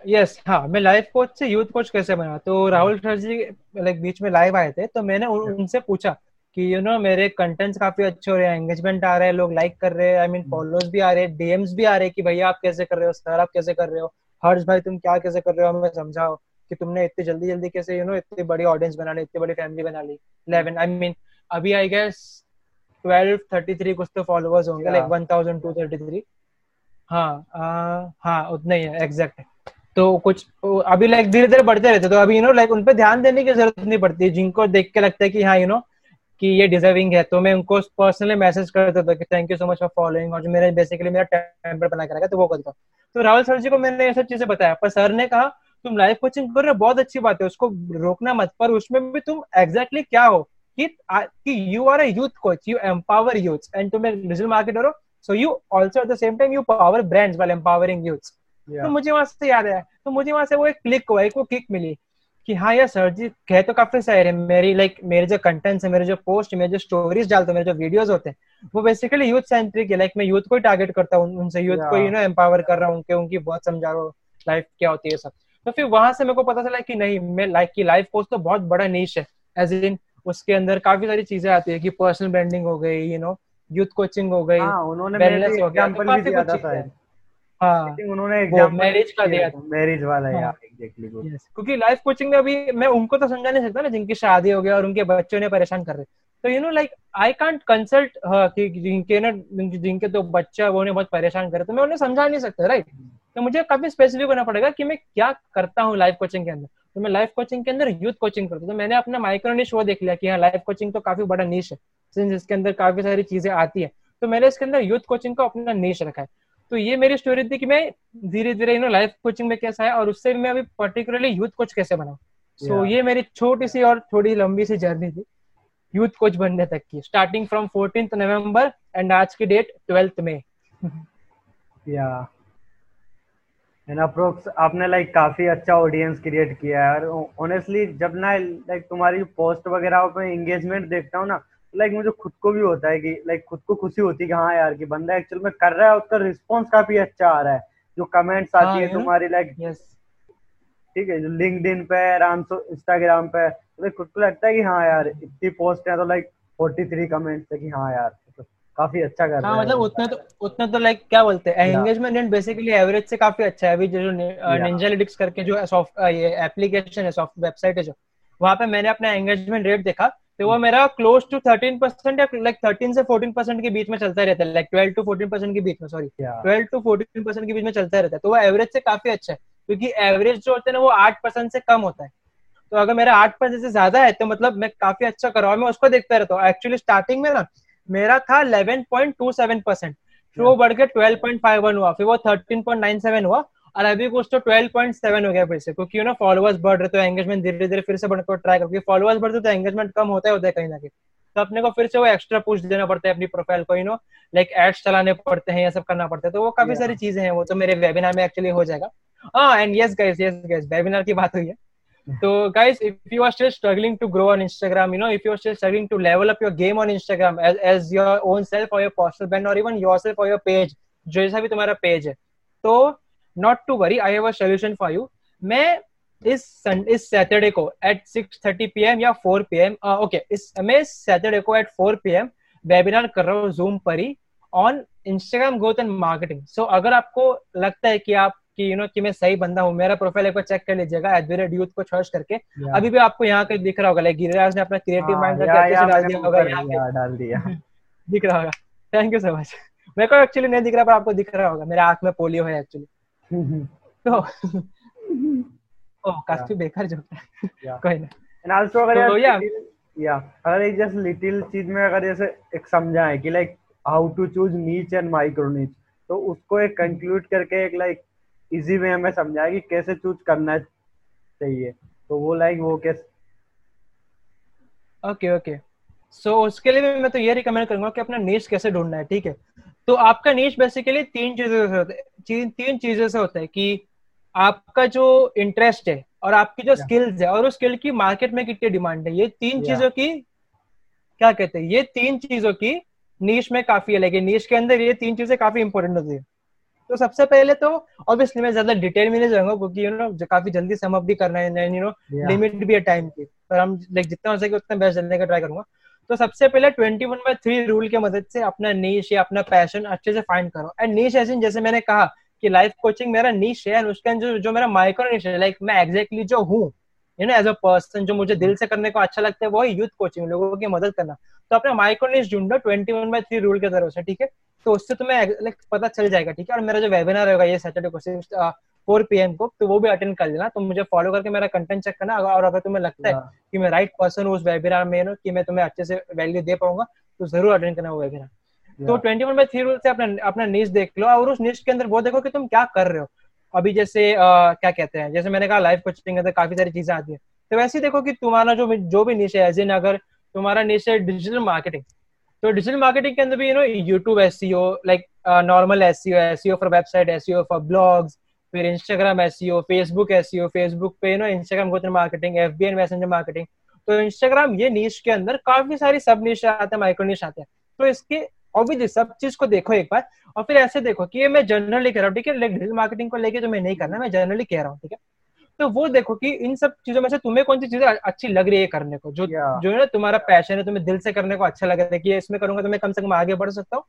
यस हाँ मैं लाइफ कोच से यूथ कोच कैसे बना? तो राहुल सर जी लाइक बीच में लाइव आए थे तो मैंने उनसे पूछा कि यू नो मेरे कंटेंट्स काफ़ी अच्छे हो रहे हैं एंगेजमेंट आ रहे हैं लोग लाइक कर रहे हैं आई मीन फॉलोअर्स भी आ रहे हैं डीएम्स भी आ रहे हैं कि भैया आप कैसे कर रहे हो? सर आप कैसे कर रहे हो? हर्ष भाई तुम क्या कैसे कर रहे हो? हमें समझाओ। कि तुमने इतनी जल्दी जल्दी कैसे यू नो इतनी बड़ी ऑडियंस बना ली इतनी बड़ी फैमिली बना ली? इलेवन आई मीन अभी I guess twelve thirty three कुछ तो फॉलोअर्स होंगे like one thousand two thirty three हाँ हाँ उतना ही है एग्जैक्ट तो कुछ अभी लाइक धीरे धीरे बढ़ते रहते तो अभी यू नो लाइक उन पर ध्यान देने की ज़रूरत नहीं पड़ती। जिनको देख के लगता है कि हाँ यू नो कि ये डिजर्विंग है तो मैं उनको पर्सनली मैसेज करता था कि thank you so much for following और जो मेरे बेसिकली मेरा टेम्पर बना के रखा तो वो करता तो राहुल सर जी को मैंने ये सब चीज़ें बताया पर सर ने कहा तुम लाइफ कोचिंग कर रहे हो बहुत अच्छी बात है उसको रोकना मत पर उसमें भी तुम एग्जैक्टली exactly क्या हो कि कि you are a youth coach you empower youth and तुम एक डिजिटल मार्केटर हो so you also at the same time you power brands वाले एम्पावरिंग यूथ तो मुझे वहाँ से याद आया तो मुझे वहाँ से वो एक क्लिक हुआ एक वो किक मिली कि हाँ यार सर जी कह तो काफ़ी सही है मेरी लाइक like, मेरे जो कंटेंट्स है मेरे जो पोस्ट मेरे जो स्टोरीज डालते हैं मेरे जो वीडियोस होते हैं वो बेसिकली यूथ सेंट्रिक है लाइक मैं यूथ को ही टारगेट करता हूँ उनसे यूथ को यू नो एम्पावर कर रहा हूँ उनके उनकी बहुत समझा रहा हूँ लाइफ क्या होती है सब। तो फिर वहाँ से मेरे को पता चला कि नहीं मैं लाइक की लाइफ कोच तो बहुत बड़ा नीच है एज इन उसके अंदर काफ़ी सारी चीज़ें आती है कि पर्सनल ब्रांडिंग हो गई यू नो यूथ कोचिंग हो गई उन्होंने हो गया तो काफ़ी कुछ हाँ। उन्होंने मैरिज का दिया मैरिज वाला हाँ, एग्जैक्टली क्योंकि लाइफ कोचिंग में अभी मैं उनको तो समझा नहीं सकता ना जिनकी शादी हो गया और उनके बच्चों ने परेशान कर रहे। तो you know like I can't consult कि जिनके ना जिनके तो बच्चा वो ने बहुत परेशान करे तो मैं उन्हें समझा नहीं सकता राइट तो मुझे काफ़ी स्पेसिफिक होना पड़ेगा कि मैं क्या करता हूँ लाइफ कोचिंग के अंदर। तो मैं लाइफ कोचिंग के अंदर यूथ कोचिंग करता हूँ। तो मैंने अपना माइक्रो निश वो देख लिया कि हाँ लाइफ कोचिंग तो काफ़ी बड़ा निश है। सिंस इसके अंदर काफ़ी सारी चीज़ें आती है। तो मैंने इसके अंदर यूथ कोचिंग को अपना निश रखा है। तो ये मेरी स्टोरी थी कि मैं धीरे धीरे यू नो लाइफ कोचिंग में कैसा है और उससे मैं अभी पर्टिकुलरली यूथ कोच कैसे बनाऊ। सो so, ये मेरी छोटी सी और थोड़ी लंबी सी जर्नी थी। यूथ कोच बनने तक की। Starting from fourteen November and आज की डेट ट्वेल्थ में या एंड अप्रोक्स आपने लाइक काफ़ी अच्छा ऑडियंस क्रिएट किया है। और ऑनेस्टली जब ना लाइक तुम्हारी पोस्ट वगैरह पे एंगेजमेंट देखता हूँ ना लाइक मुझे खुद को भी होता है कि लाइक खुद को खुशी होती है कि हाँ यार कि बंदा एक्चुअल में कर रहा है उसका रिस्पॉन्स काफ़ी अच्छा आ रहा है। जो कमेंट्स आती हाँ, है तुम्हारी लाइक ठीक है जो लिंक्ड इन पे आराम से इंस्टाग्राम पे तो खुद को लगता है कि हाँ यार इतनी पोस्ट है तो लाइक फोर्टी थ्री कमेंट्स है कि हाँ यार। तो काफ़ी अच्छा कर हाँ, मतलब उतना तो उतना तो लाइक क्या बोलते हैं एंगेजमेंट रेट बेसिकली एवरेज से काफ़ी अच्छा है। अभी जो निंजा करके जो सॉफ्ट ये एप्लीकेशन है सॉफ्ट वेबसाइट है जो वहाँ पे मैंने अपना एंगेजमेंट रेट देखा तो वो मेरा क्लोज टू थर्टीन परसेंट या लाइक थर्टीन से फोर्टीन परसेंट के बीच में चलता रहता है like twelve to fourteen percent के बीच में sorry twelve to fourteen percent के बीच में चलता रहता है तो वो एवरेज से काफ़ी अच्छा है क्योंकि एवरेज जो होता है ना वो आठ परसेंट से कम होता है। तो अगर मेरा आठ परसेंट से ज़्यादा है तो मतलब मैं काफ़ी अच्छा कर रहा हूँ मैं उसको देखता रहता हूँ। एक्चुअली स्टार्टिंग में ना मेरा था 11.27 परसेंट फिर वो बढ़ के 12.51 हुआ फिर वो 13.97 हुआ और अभी कुछ तो 12.7 हो गया फिर से क्योंकि यू नो फॉलोअर्स बढ़ रहे तो एंगेजमेंट धीरे धीरे फिर से बढ़कर ट्राई करो क्योंकि फॉलोअर्स बढ़ते तो एंगेजमेंट कम होता है होता है कहीं ना कहीं तो अपने को फिर से वो एक्स्ट्रा पुश देना पड़ता है अपनी प्रोफ़ाइल को यू नो लाइक एड्स चलाने पड़ते हैं ये सब करना पड़ता है तो वो काफ़ी सारी चीज़ें हैं वो तो मेरे वेबिनार में एक्चुअली हो जाएगा। हाँ and yes guys yes guys webinar की बात हुई है। So guys, if you are still struggling to grow on Instagram, you know, if you are still struggling to level up your game on Instagram as, as your own self or your personal brand or even yourself or your page, जैसा भी तुम्हारा पेज है तो not to worry I have a solution for you मैं इस सन इस सैटरडे को at six thirty P M या फोर पी एम ओके इस मैं सैटरडे को at four P M webinar कर रहा हूँ जूम पर ही on Instagram growth and marketing so अगर आपको लगता है कि आप कि यू नो कि मैं सही बंदा हूँ मेरा प्रोफ़ाइल एक बार चेक कर लीजिएगा एट द रेट यूथ को सर्च करके. अभी भी आपको यहाँ के दिख रहा होगा लाइक गिरिराज ने अपना क्रिएटिव माइंड करके डाल दिया होगा डाल दिया। दिख रहा होगा। थैंक यू सो मच मेरे को एक्चुअली नहीं दिख रहा पर आपको दिख रहा होगा। मेरे आँख में पोलियो है एक्चुअली तो ओ काफ़ी बेकार जो कोई ना। एंड आल्सो अगर तो, या या अगर एक जस्ट लिटिल चीज़ में अगर जैसे एक समझाए कि like how to choose niche and micro niche तो उसको एक कंक्लूड करके एक लाइक इजी वे में समझाए कि कैसे चूज़ करना चाहिए। तो वो लाइक वो कैसे ओके ओके सो उसके लिए मैं तो ये रिकमेंड करूँगा कि अपना नीच कैसे ढूंढना है ठीक है? तो आपका नीच बेसिकली तीन चीज़ों से होता है तीन तीन चीज़ों से होता है कि आपका जो इंटरेस्ट है और आपकी जो स्किल्स है और उस स्किल की मार्केट में कितनी डिमांड है ये तीन चीज़ों की क्या कहते हैं ये तीन चीज़ों की नीच में काफ़ी है। लेकिन नीच के अंदर ये तीन चीज़ें काफ़ी इंपॉर्टेंट होती है। तो सबसे पहले तो ऑब्वियसली मैं ज़्यादा डिटेल में नहीं जाऊँगा क्योंकि यू नो काफ़ी जल्दी सम अप भी करना है यू नो लिमिट भी है टाइम की। पर हम लाइक जितना हो सके उतना बेस्ट जलने का ट्राई करूँगा। तो सबसे पहले twenty one by three rule के मदद से अपना नीश या अपना पैशन अच्छे से फाइंड करो। एंड नीश ऐसे जैसे मैंने कहा कि लाइफ कोचिंग मेरा नीश है उसके जो जो मेरा माइक्रो नीश है लाइक मैं एग्जैक्टली जो हूँ you know as a person जो मुझे दिल से करने को अच्छा लगता है वो है यूथ कोचिंग लोगों की मदद करना। तो अपना माइक्रो नीश ढूंढो twenty one by three rule के तरफ़ से ठीक है? तो उससे तुम्हें लाइक पता चल जाएगा ठीक है? और मेरा जो वेबिनार होगा ये सैटरडे को फोर पी एम को तो वो भी अटेंड कर लेना। तो मुझे फॉलो करके मेरा कंटेंट चेक करना और अगर तुम्हें लगता है हाँ। कि मैं राइट पर्सन हूँ उस वेबिनार में कि मैं तुम्हें अच्छे से वैल्यू दे पाऊँगा तो ज़रूर अटेंड करना वो वेबिनार तो twenty one by three rule से अपना अपना नीच देख लो और उस नीच के अंदर वो देखो कि तुम क्या कर रहे हो। अभी जैसे आ, क्या कहते हैं जैसे मैंने कहा लाइफ कोचिंग अंदर काफ़ी सारी चीज़ें आती है। तो वैसे ही देखो कि तुम्हारा जो जो भी नीच है एज इन अगर तुम्हारा निश है डिजिटल मार्केटिंग तो डिजिटल मार्केटिंग के अंदर भी you know YouTube S like normal S C for website S for blogs फिर Instagram S Facebook S Facebook पे you know Instagram growth marketing F B N messenger marketing तो इंस्टाग्राम ये नीच के अंदर काफ़ी सारी सब नीच आते हैं माइक्रो नीच आते हैं। तो इसके ऑब्वियसली सब चीज़ को देखो एक बार, और फिर ऐसे देखो कि ये मैं जनरली कह रहा हूँ, ठीक है? डिजिटल मार्केटिंग को लेके जो मैं नहीं करना मैं जनरली कह रहा हूँ, ठीक है? तो वो देखो कि इन सब चीज़ों में से तुम्हें कौन सी चीज़ें अच्छी लग रही है करने को? जो yeah. जो है ना तुम्हारा पैशन है तुम्हें दिल से करने को अच्छा लग रहा है कि इसमें करूँगा तो मैं कम से कम आगे बढ़ सकता हूँ।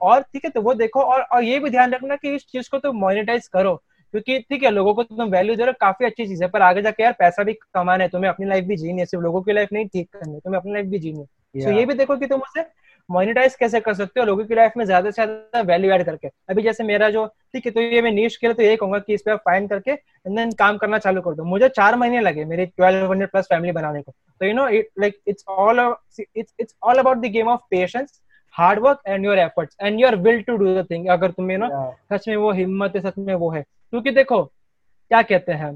और ठीक है तो वो देखो और, और ये भी ध्यान रखना कि इस चीज़ को तुम मोनिटाइज करो क्योंकि ठीक है लोगों को तुम वैल्यू दे रहे हो काफ़ी अच्छी चीज़ है पर आगे जाके यार पैसा भी कमाना है तुम्हें अपनी लाइफ भी जीनी है सिर्फ़ लोगों की लाइफ नहीं ठीक करनी है तुम्हें अपनी लाइफ भी जीनी है। तो ये भी देखो कि तुम उसे मोनिटाइज कैसे कर सकते हो? लोगों की लाइफ में ज़्यादा से ज़्यादा वैल्यू ऐड करके। अभी जैसे मेरा जो ठीक है तो ये मैं नीच के लिए तो यही कहूँगा कि इस पे फाइंड करके एंड देन काम करना चालू कर दो। मुझे चार महीने लगे मेरी ट्वेल्व हंड्रेड प्लस फैमिली बनाने को। तो you know it like it's all it's it's all about the game of patience hard work and your efforts and your will to do the thing अगर तुम्हें ना सच में वो हिम्मत है सच में वो है। क्योंकि देखो क्या कहते हैं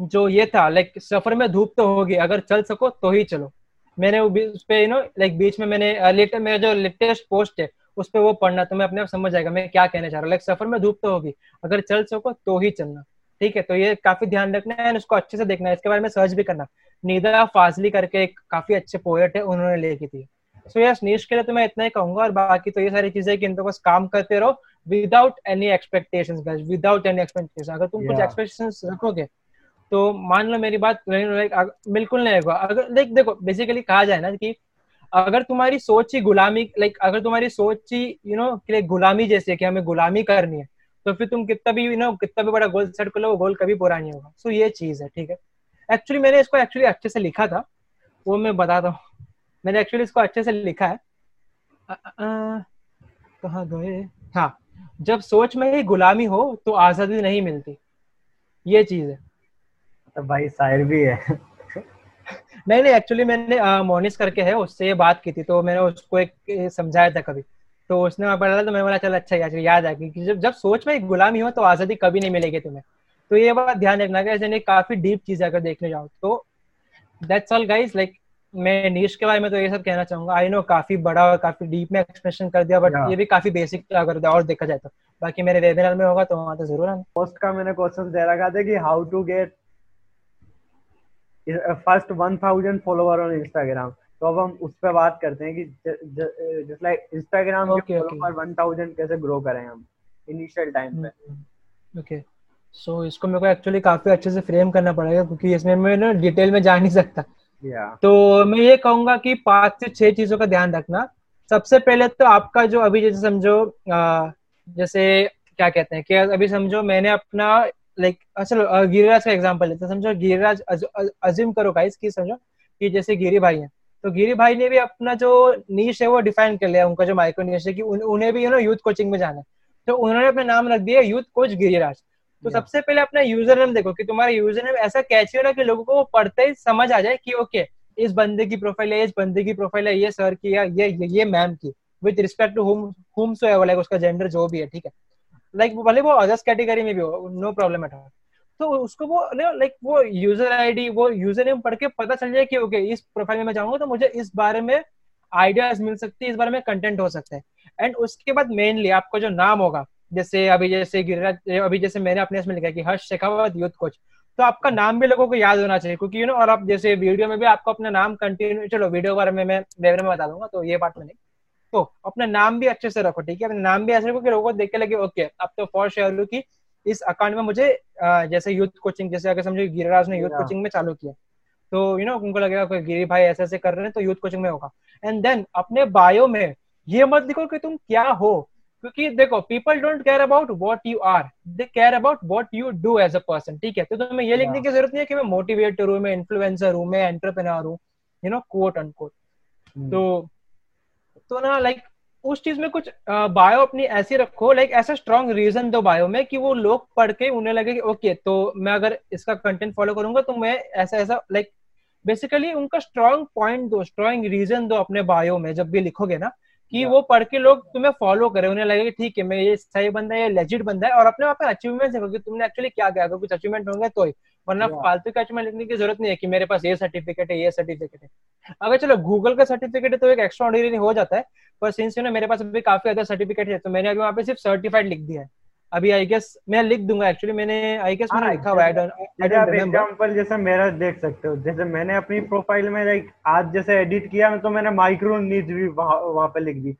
जो ये था लाइक सफ़र में धूप तो होगी अगर चल सको तो ही चलो। मैंने उस पे यू नो लाइक बीच में मैंने लेटर मेरा जो लेटेस्ट पोस्ट है उस पर वो पढ़ना तो मैं अपने आप समझ जाएगा मैं क्या कहना चाह रहा हूँ। लाइक सफ़र में धूप तो होगी अगर चल सको तो ही चलना ठीक है? तो ये काफ़ी ध्यान रखना है उसको अच्छे से देखना है। इसके बारे में सर्च भी करना। नीदा फाजली करके एक काफ़ी अच्छे पोएट है उन्होंने लिखी थी। सो यस नीश के लिए तो मैं इतना ही कहूँगा और बाकी तो ये सारी चीज़ें कि इन तो बस काम करते रहो without any expectation without any expectation अगर तुम कुछ एक्सपेक्टेशन रखोगे तो मान लो मेरी बात बिल्कुल नहीं होगा। अगर लाइक देखो बेसिकली कहा जाए ना कि अगर तुम्हारी सोच ही गुलामी लाइक अगर तुम्हारी सोच ही यू नो लाइक गुलामी जैसे है कि हमें गुलामी करनी है तो फिर तुम कितना भी यू नो कितना भी बड़ा गोल सेट कर लो, वो गोल कभी पूरा नहीं होगा। सो ये चीज़ है, ठीक है? एक्चुअली मैंने इसको एक्चुअली अच्छे से लिखा था, वो मैं बताता हूँ। मैंने एक्चुअली इसको अच्छे से लिखा है। कहा गए? हाँ जब सोच में ही गुलामी हो तो आज़ादी नहीं मिलती। ये चीज़ है। तो भाई शायर भी है। नहीं नहीं एक्चुअली मैंने मोनिस करके है उससे ये बात की थी तो मैंने उसको एक समझाया था कभी। तो उसने वहाँ पढ़ा तो मैं बोला चल अच्छा यार याद आ कि जब जब सोच में गुलामी हो तो आज़ादी कभी नहीं मिलेगी तुम्हें। तो ये बात ध्यान रखना कि काफ़ी डीप चीज़ अगर देखने जाओ तो दैट्स ऑल गाइस लाइक मैं नीश के बारे में तो ये सब कहना चाहूँगा। आई नो काफ़ी बड़ा और काफ़ी डीप में एक्सप्रेशन कर दिया बट ये भी काफ़ी बेसिक अगर और देखा जाए तो। बाकी मेरे वेबिनार में होगा तो वहाँ तो ज़रूर आना। पोस्ट का मैंने क्वेश्चन दे रखा था कि how to get first 1000 follower on Instagram तो अब हम उस पर बात करते हैं कि जस्ट लाइक इंस्टाग्राम के फॉलोवर 1000 कैसे ग्रो करें हम इनिशियल टाइम पे? ओके hmm, सो so, इसको मेरे को एक्चुअली काफ़ी अच्छे से फ्रेम करना पड़ेगा क्योंकि इसमें मैं ना डिटेल में जा नहीं सकता। Yeah. तो मैं ये कहूँगा कि पाँच से छह चीज़ों का ध्यान रखना। सबसे पहले तो आपका जो अभी जैसे समझो जैसे क्या कहते हैं कि अभी समझो मैंने अपना लाइक चलो गिरिराज का एग्ज़ाम्पल लेते समझो गिरिराज अज्यूम करो गाइस कि समझो कि जैसे गिरी भाई हैं। तो गिरी भाई ने भी अपना जो नीश है वो डिफाइन कर लिया उनका जो माइक्रो नीश है कि उन, उन्हें भी यू नो यूथ कोचिंग में जाना है। तो उन्होंने अपना नाम रख दिया यूथ कोच गिरिराज। तो सबसे पहले अपना यूज़र नेम देखो कि तुम्हारा यूज़र नेम ऐसा कैची हो ना कि लोगों को वो पढ़ते ही समझ आ जाए कि ओके इस बंदे की प्रोफ़ाइल है इस बंदे की प्रोफ़ाइल है ये सर की या ये ये, ये मैम की। With respect to home home so like उसका जेंडर जो भी है ठीक है। लाइक भले वो अदर्स कैटेगरी में भी हो नो प्रॉब्लम एट ऑल तो उसको वो लाइक वो यूज़र आईडी वो यूज़र नेम पढ़ के पता चल जाए कि ओके इस प्रोफ़ाइल में मैं जाऊँगा तो मुझे इस बारे में आइडियाज़ मिल सकती है, इस बारे में कंटेंट हो सकता है. एंड उसके बाद मेनली आपका जो नाम होगा, जैसे अभी, जैसे गिरिराज, अभी जैसे मैंने अपने इसमें लिखा कि हर्ष शेखावत यूथ कोच तो आपका नाम भी लोगों को याद होना चाहिए, क्योंकि यू नो और आप जैसे वीडियो में भी आपको अपना नाम कंटिन्यू चलो वीडियो बारे में मैं वेबर में बता दूँगा तो ये बात में नहीं तो अपना नाम भी अच्छे से रखो ठीक है? अपना नाम भी ऐसे रखो कि लोगों को देख के लगे ओके अब तो फॉर शेयर की इस अकाउंट में मुझे जैसे यूथ कोचिंग जैसे अगर समझो गिरिराज ने यूथ कोचिंग में चालू किया तो यू नो उनको लगेगा कोई गिरी भाई ऐसे ऐसे कर रहे हैं तो यूथ कोचिंग में होगा. एंड देन अपने बायो में ये मत लिखो कि तुम क्या हो क्योंकि देखो people don't care about what you are they care about what you do as a person ठीक है? तो तुम्हें ये लिखने की ज़रूरत नहीं है कि मैं मोटिवेटर हूँ मैं इन्फ्लुएंसर हूँ मैं एंटरप्रेन्योर हूँ यू नो कोट अनकोट तो तो ना लाइक उस चीज़ में कुछ बायो अपनी ऐसी रखो लाइक ऐसा स्ट्रॉन्ग रीजन दो बायो में कि वो लोग पढ़ के उन्हें लगे कि ओके तो मैं अगर इसका कंटेंट फॉलो करूँगा तो मैं ऐसा ऐसा लाइक बेसिकली उनका स्ट्रॉन्ग पॉइंट दो स्ट्रॉन्ग रीजन दो अपने बायो में जब भी लिखोगे ना कि वो पढ़ के लोग तुम्हें फॉलो करे उन्हें लगे ठीक है मैं ये सही बंदा है ये लेजिट बंदा है और अपने वहाँ पे अचीवमेंट देखो कि तुमने एक्चुअली क्या किया अगर कुछ अचीवमेंट होंगे तो ही। वरना फालतू के अचीवमेंट लिखने की ज़रूरत नहीं है कि मेरे पास ये सर्टिफिकेट है ये सर्टिफिकेट है। अगर चलो गूगल का सर्टिफिकेट है तो एक एक्स्ट्रा ऑर्डिनरी हो जाता है पर सिंस यू मेरे पास अभी काफ़ी अदर सर्टिफिकेट है तो मैंने अभी वहाँ पे सिर्फ़ सर्टिफाइड लिख दिया है। अभी आई गेस मैं लिख दूँगा एक्चुअली मैंने आई गेस मैंने हाँ, लिखा हुआ है एग्जांपल जैसे मेरा देख सकते हो जैसे मैंने अपनी प्रोफ़ाइल में लाइक आज जैसे एडिट किया तो मैंने माइक्रो नीड्स भी वहाँ पे लिख दी।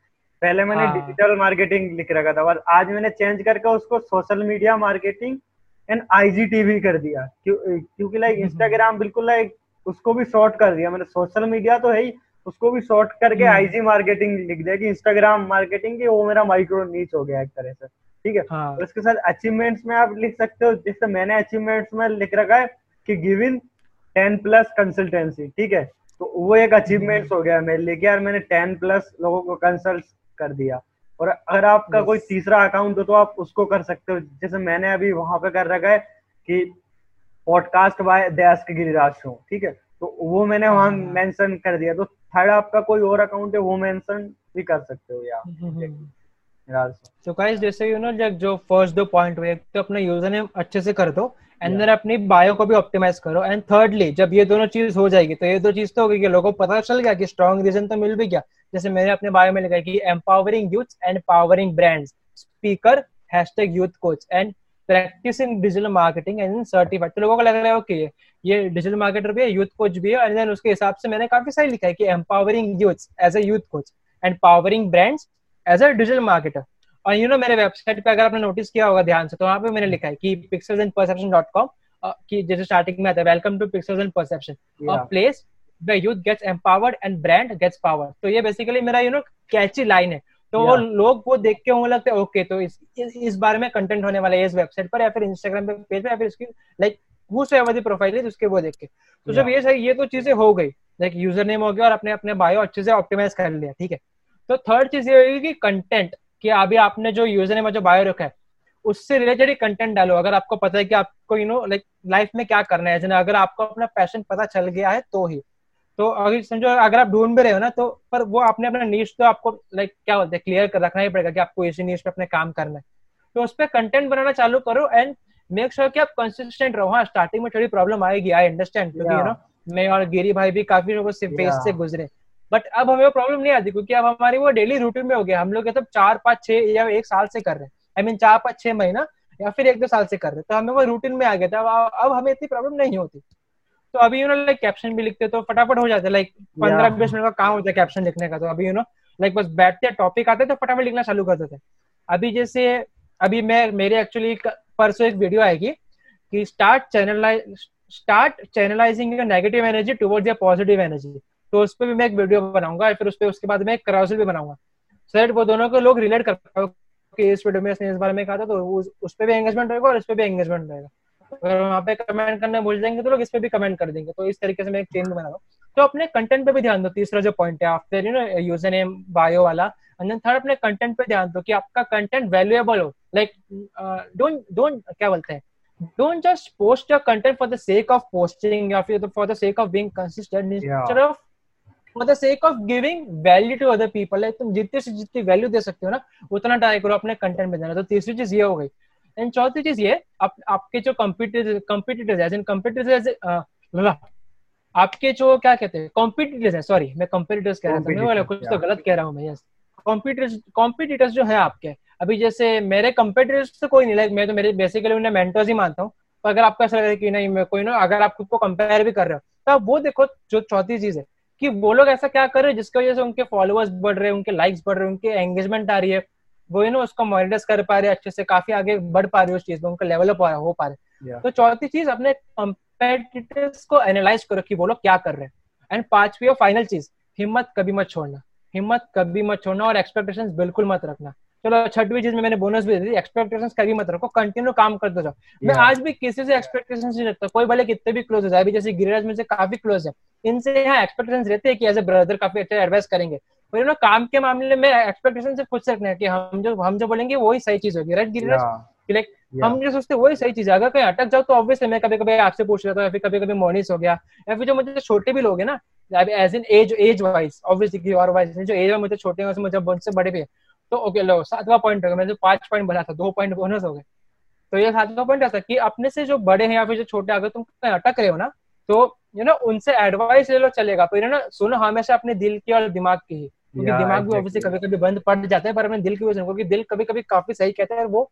पहले मैंने डिजिटल हाँ। मार्केटिंग लिख रखा था और आज मैंने चेंज करके उसको social media marketing and IGTV कर दिया क्यों क्योंकि लाइक इंस्टाग्राम हम्म। बिल्कुल लाइक उसको भी शॉर्ट कर दिया मैंने सोशल मीडिया तो है ही उसको भी शॉर्ट करके आईजी हम्म। मार्केटिंग लिख दिया कि इंस्टाग्राम मार्केटिंग की वो मेरा माइक्रो नीच हो गया एक तरह से ठीक है हाँ. उसके साथ अचीवमेंट्स में आप लिख सकते हो जैसे मैंने अचीवमेंट्स में लिख रखा है कि गिविन टेन प्लस कंसल्टेंसी ठीक है तो वो एक अचीवमेंट्स हम्म। हो गया मेरे लिए यार मैंने टेन प्लस लोगों को कंसल्ट कर दिया और अगर आपका कोई तीसरा अकाउंट हो तो आप उसको कर सकते हो। जैसे मैंने अभी वहाँ पे कर रखा है कि पॉडकास्ट बाय दयास के गिरिराज शो ठीक है? तो वो मैंने वहाँ मेंशन हाँ। कर दिया। तो थर्ड आपका कोई और अकाउंट है वो मेंशन भी कर सकते हो यार तो गाइस जैसे यू नो जो फ़र्स्ट दो पॉइंट हुए तो अपना यूज़र नेम अच्छे से कर दो एंड देन अपनी बायो को भी ऑप्टिमाइज करो। एंड थर्डली जब ये दोनों चीज़ हो जाएगी तो ये दो चीज़ तो होगी कि लोगों को पता चल गया कि स्ट्रॉन्ग रीजन तो मिल भी गया। जैसे मैंने अपने बारे में लिखा है कि empowering youth and powering brands speaker hashtag youth coach and practising digital marketing and certified तो लोगों को लग रहा है ओके ये डिजिटल मार्केटर भी है यूथ कोच भी है एंड देन उसके हिसाब से मैंने काफ़ी सही लिखा है कि empowering youth as a youth coach and powering brands as a digital marketer और यू नो मेरे वेबसाइट पे अगर आपने नोटिस किया होगा ध्यान से तो वहाँ पे मैंने लिखा है कि Pixels and Perception dot com कि जैसे स्टार्टिंग में आता है welcome to Pixels and Perception a place the youth gets empowered and brand gets power तो ये बेसिकली मेरा यू नो कैची लाइन है। तो वो लोग वो देख के होने लगते हैं ओके तो इस इस बारे में कंटेंट होने वाला है इस वेबसाइट पर या फिर इंस्टाग्राम पे पेज पे या फिर इसकी लाइक हु प्रोफ़ाइल है उसके वो देख के। तो जब ये सही ये तो चीज़ें हो गई। लाइक यूज़र नेम हो गया और अपने अपने बायो अच्छे से ऑप्टिमाइज कर लिया ठीक है। तो थर्ड चीज़ ये होगी कि कंटेंट कि अभी आपने जो यूज़र नेम जो बायो रखा है उससे रिलेटेड ही कंटेंट डालो। अगर आपको पता है कि आपको यू नो लाइक लाइफ में क्या करना है अगर आपको अपना पैशन पता चल गया है तो ही। तो अगर समझो अगर आप ढूंढ भी रहे हो ना तो पर वो आपने अपना नीच तो आपको लाइक क्या बोलते हैं क्लियर कर रखना ही पड़ेगा कि आपको इसी नीच पे अपने काम करना है। तो उस पर कंटेंट बनाना चालू करो एंड मेक श्योर कि आप कंसिस्टेंट रहो। हाँ स्टार्टिंग में थोड़ी प्रॉब्लम आएगी आई अंडरस्टैंड क्योंकि यू नो मैं और गिरी भाई भी काफ़ी लोगों से फेस से गुजरे। बट अब हमें वो प्रॉब्लम नहीं आती क्योंकि अब हमारी वो डेली रूटीन में हो गया। हम लोग सब चार पाँच छह या एक साल से कर रहे हैं। आई मीन चार पाँच छह महीना या फिर एक दो साल से कर रहे हैं। तो हमें वो रूटीन में आ गया था। अब हमें इतनी प्रॉब्लम नहीं होती। तो अभी यू नो लाइक कैप्शन भी लिखते तो फटाफट हो जाता है लाइक पंद्रह बीस मिनट का काम होता है कैप्शन लिखने का तो अभी यू नो लाइक बस बैठते टॉपिक आते तो फटाफट लिखना चालू करते थे अभी जैसे अभी मैं मेरे एक्चुअली परसों एक वीडियो आएगी कि start channelise start channelising your negative energy towards your positive energy तो उस पर भी मैं एक वीडियो बनाऊँगा फिर उस पर उसके बाद मैं एक कराउसल भी बनाऊँगा। सर वो दोनों को लोग रिलेट कर पाओ कि इस वीडियो में इसने इस बारे में कहा था तो उस, उस पर भी एंगेजमेंट रहेगा और इस पर भी एंगेजमेंट रहेगा। अगर वहाँ पे कमेंट करने भूल जाएँगे तो लोग इस पे भी कमेंट कर देंगे। तो इस तरीके से मैं एक चेन बना रहा हूँ। तो अपने कंटेंट पे भी ध्यान दो। तीसरा जो पॉइंट है after you know user name bio वाला। एंड देन थर्ड अपने कंटेंट पे ध्यान दो कि आपका कंटेंट वैल्यूएबल हो। लाइक डोंट डोंट क्या बोलते हैं? Don't just post your content for the sake of posting or for the sake of being consistent. Instead yeah. of for the sake of giving value to other people like तुम जितने से जितनी वैल्यू दे सकते हो ना उतना ट्राई करो अपने कंटेंट में देना तो तीसरी चीज़ ये हो गई। एंड चौथी चीज़ ये आप, आपके जो कंप्यूटर कंप्यूटर्स एज आपके जो क्या कहते हैं कॉम्पिटिटर्स है सॉरी मैं कंपेटिटर्स कह रहा था मैं कुछ तो गलत कह रहा हूँ मैं यस कॉम्पिटिटर्स कॉम्पिटिटर्स जो है आपके अभी जैसे मेरे कंपेटिटर्स तो कोई नहीं लाइक मैं तो मेरे बेसिकली उन्हें मेंटर्स ही मानता हूँ तो अगर आपको ऐसा लग रहा है कि नहीं मैं कोई ना अगर आप खुद को कंपेयर भी कर रहे हो तो आप वो देखो जो चौथी चीज़ है कि वो लोग ऐसा क्या कर रहे हैं जिसकी वजह से उनके फॉलोअर्स बढ़ रहे हैं उनके लाइक्स बढ़ रहे हैं उनके एंगेजमेंट आ रही है वो यू नो उसको मॉनिटर्स कर पा रहे अच्छे से काफ़ी आगे बढ़ पा रहे उस चीज़ में उनका लेवल अप हो पा रहे yeah. तो चौथी चीज़ अपने कंपेटिटर्स को एनालाइज करो कि वो लोग क्या कर रहे हैं। एंड पांचवी और फाइनल चीज़ हिम्मत कभी मत छोड़ना। हिम्मत कभी मत छोड़ना और एक्सपेक्टेशंस बिल्कुल मत रखना। चलो छठवीं चीज़ में मैंने बोनस भी दी एक्सपेक्टेशंस कभी मत रखो कंटिन्यू काम करते जाओ। मैं आज भी किसी से एक्सपेक्टेशंस नहीं रखता कोई भले कितने भी क्लोज हो जाए अभी जैसे गिरिराज में से काफ़ी क्लोज है इनसे यहाँ एक्सपेक्टेशंस रहते हैं कि एज ए ब्रदर काफ़ी अच्छा एडवाइस करेंगे। यू नो काम के मामले में एक्सपेक्टेशन से खुद से रखना है कि हम जो हम जो बोलेंगे वही सही चीज़ होगी राइट गिरिराज लाइक हम जो सोचते वही सही चीज़ है। अगर कहीं अटक जाओ तो ऑब्वियसली मैं कभी कभी आपसे पूछ रहा था या फिर कभी कभी मोनिस हो गया या फिर जो मुझे छोटे भी लोग हैं ना as in age age wise obviously और वाइज जो एज में मुझे छोटे हैं मुझे मुझसे बड़े भी तो ओके लो सातवां पॉइंट हो गया मैं जो पाँच पॉइंट बना था दो पॉइंट बोनस हो गए। तो ये सातवां पॉइंट ऐसा कि अपने से जो बड़े हैं या फिर जो छोटे अगर तुम कहीं अटक रहे हो ना तो यू नो उनसे एडवाइस ले लो चलेगा। पर ना सुनो हमेशा अपने दिल की और दिमाग की ही। क्योंकि दिमाग भी ऑब्वियसली कभी कभी बंद पड़ जाता है पर अपने दिल की वजह से क्योंकि दिल कभी कभी काफ़ी सही कहता है वो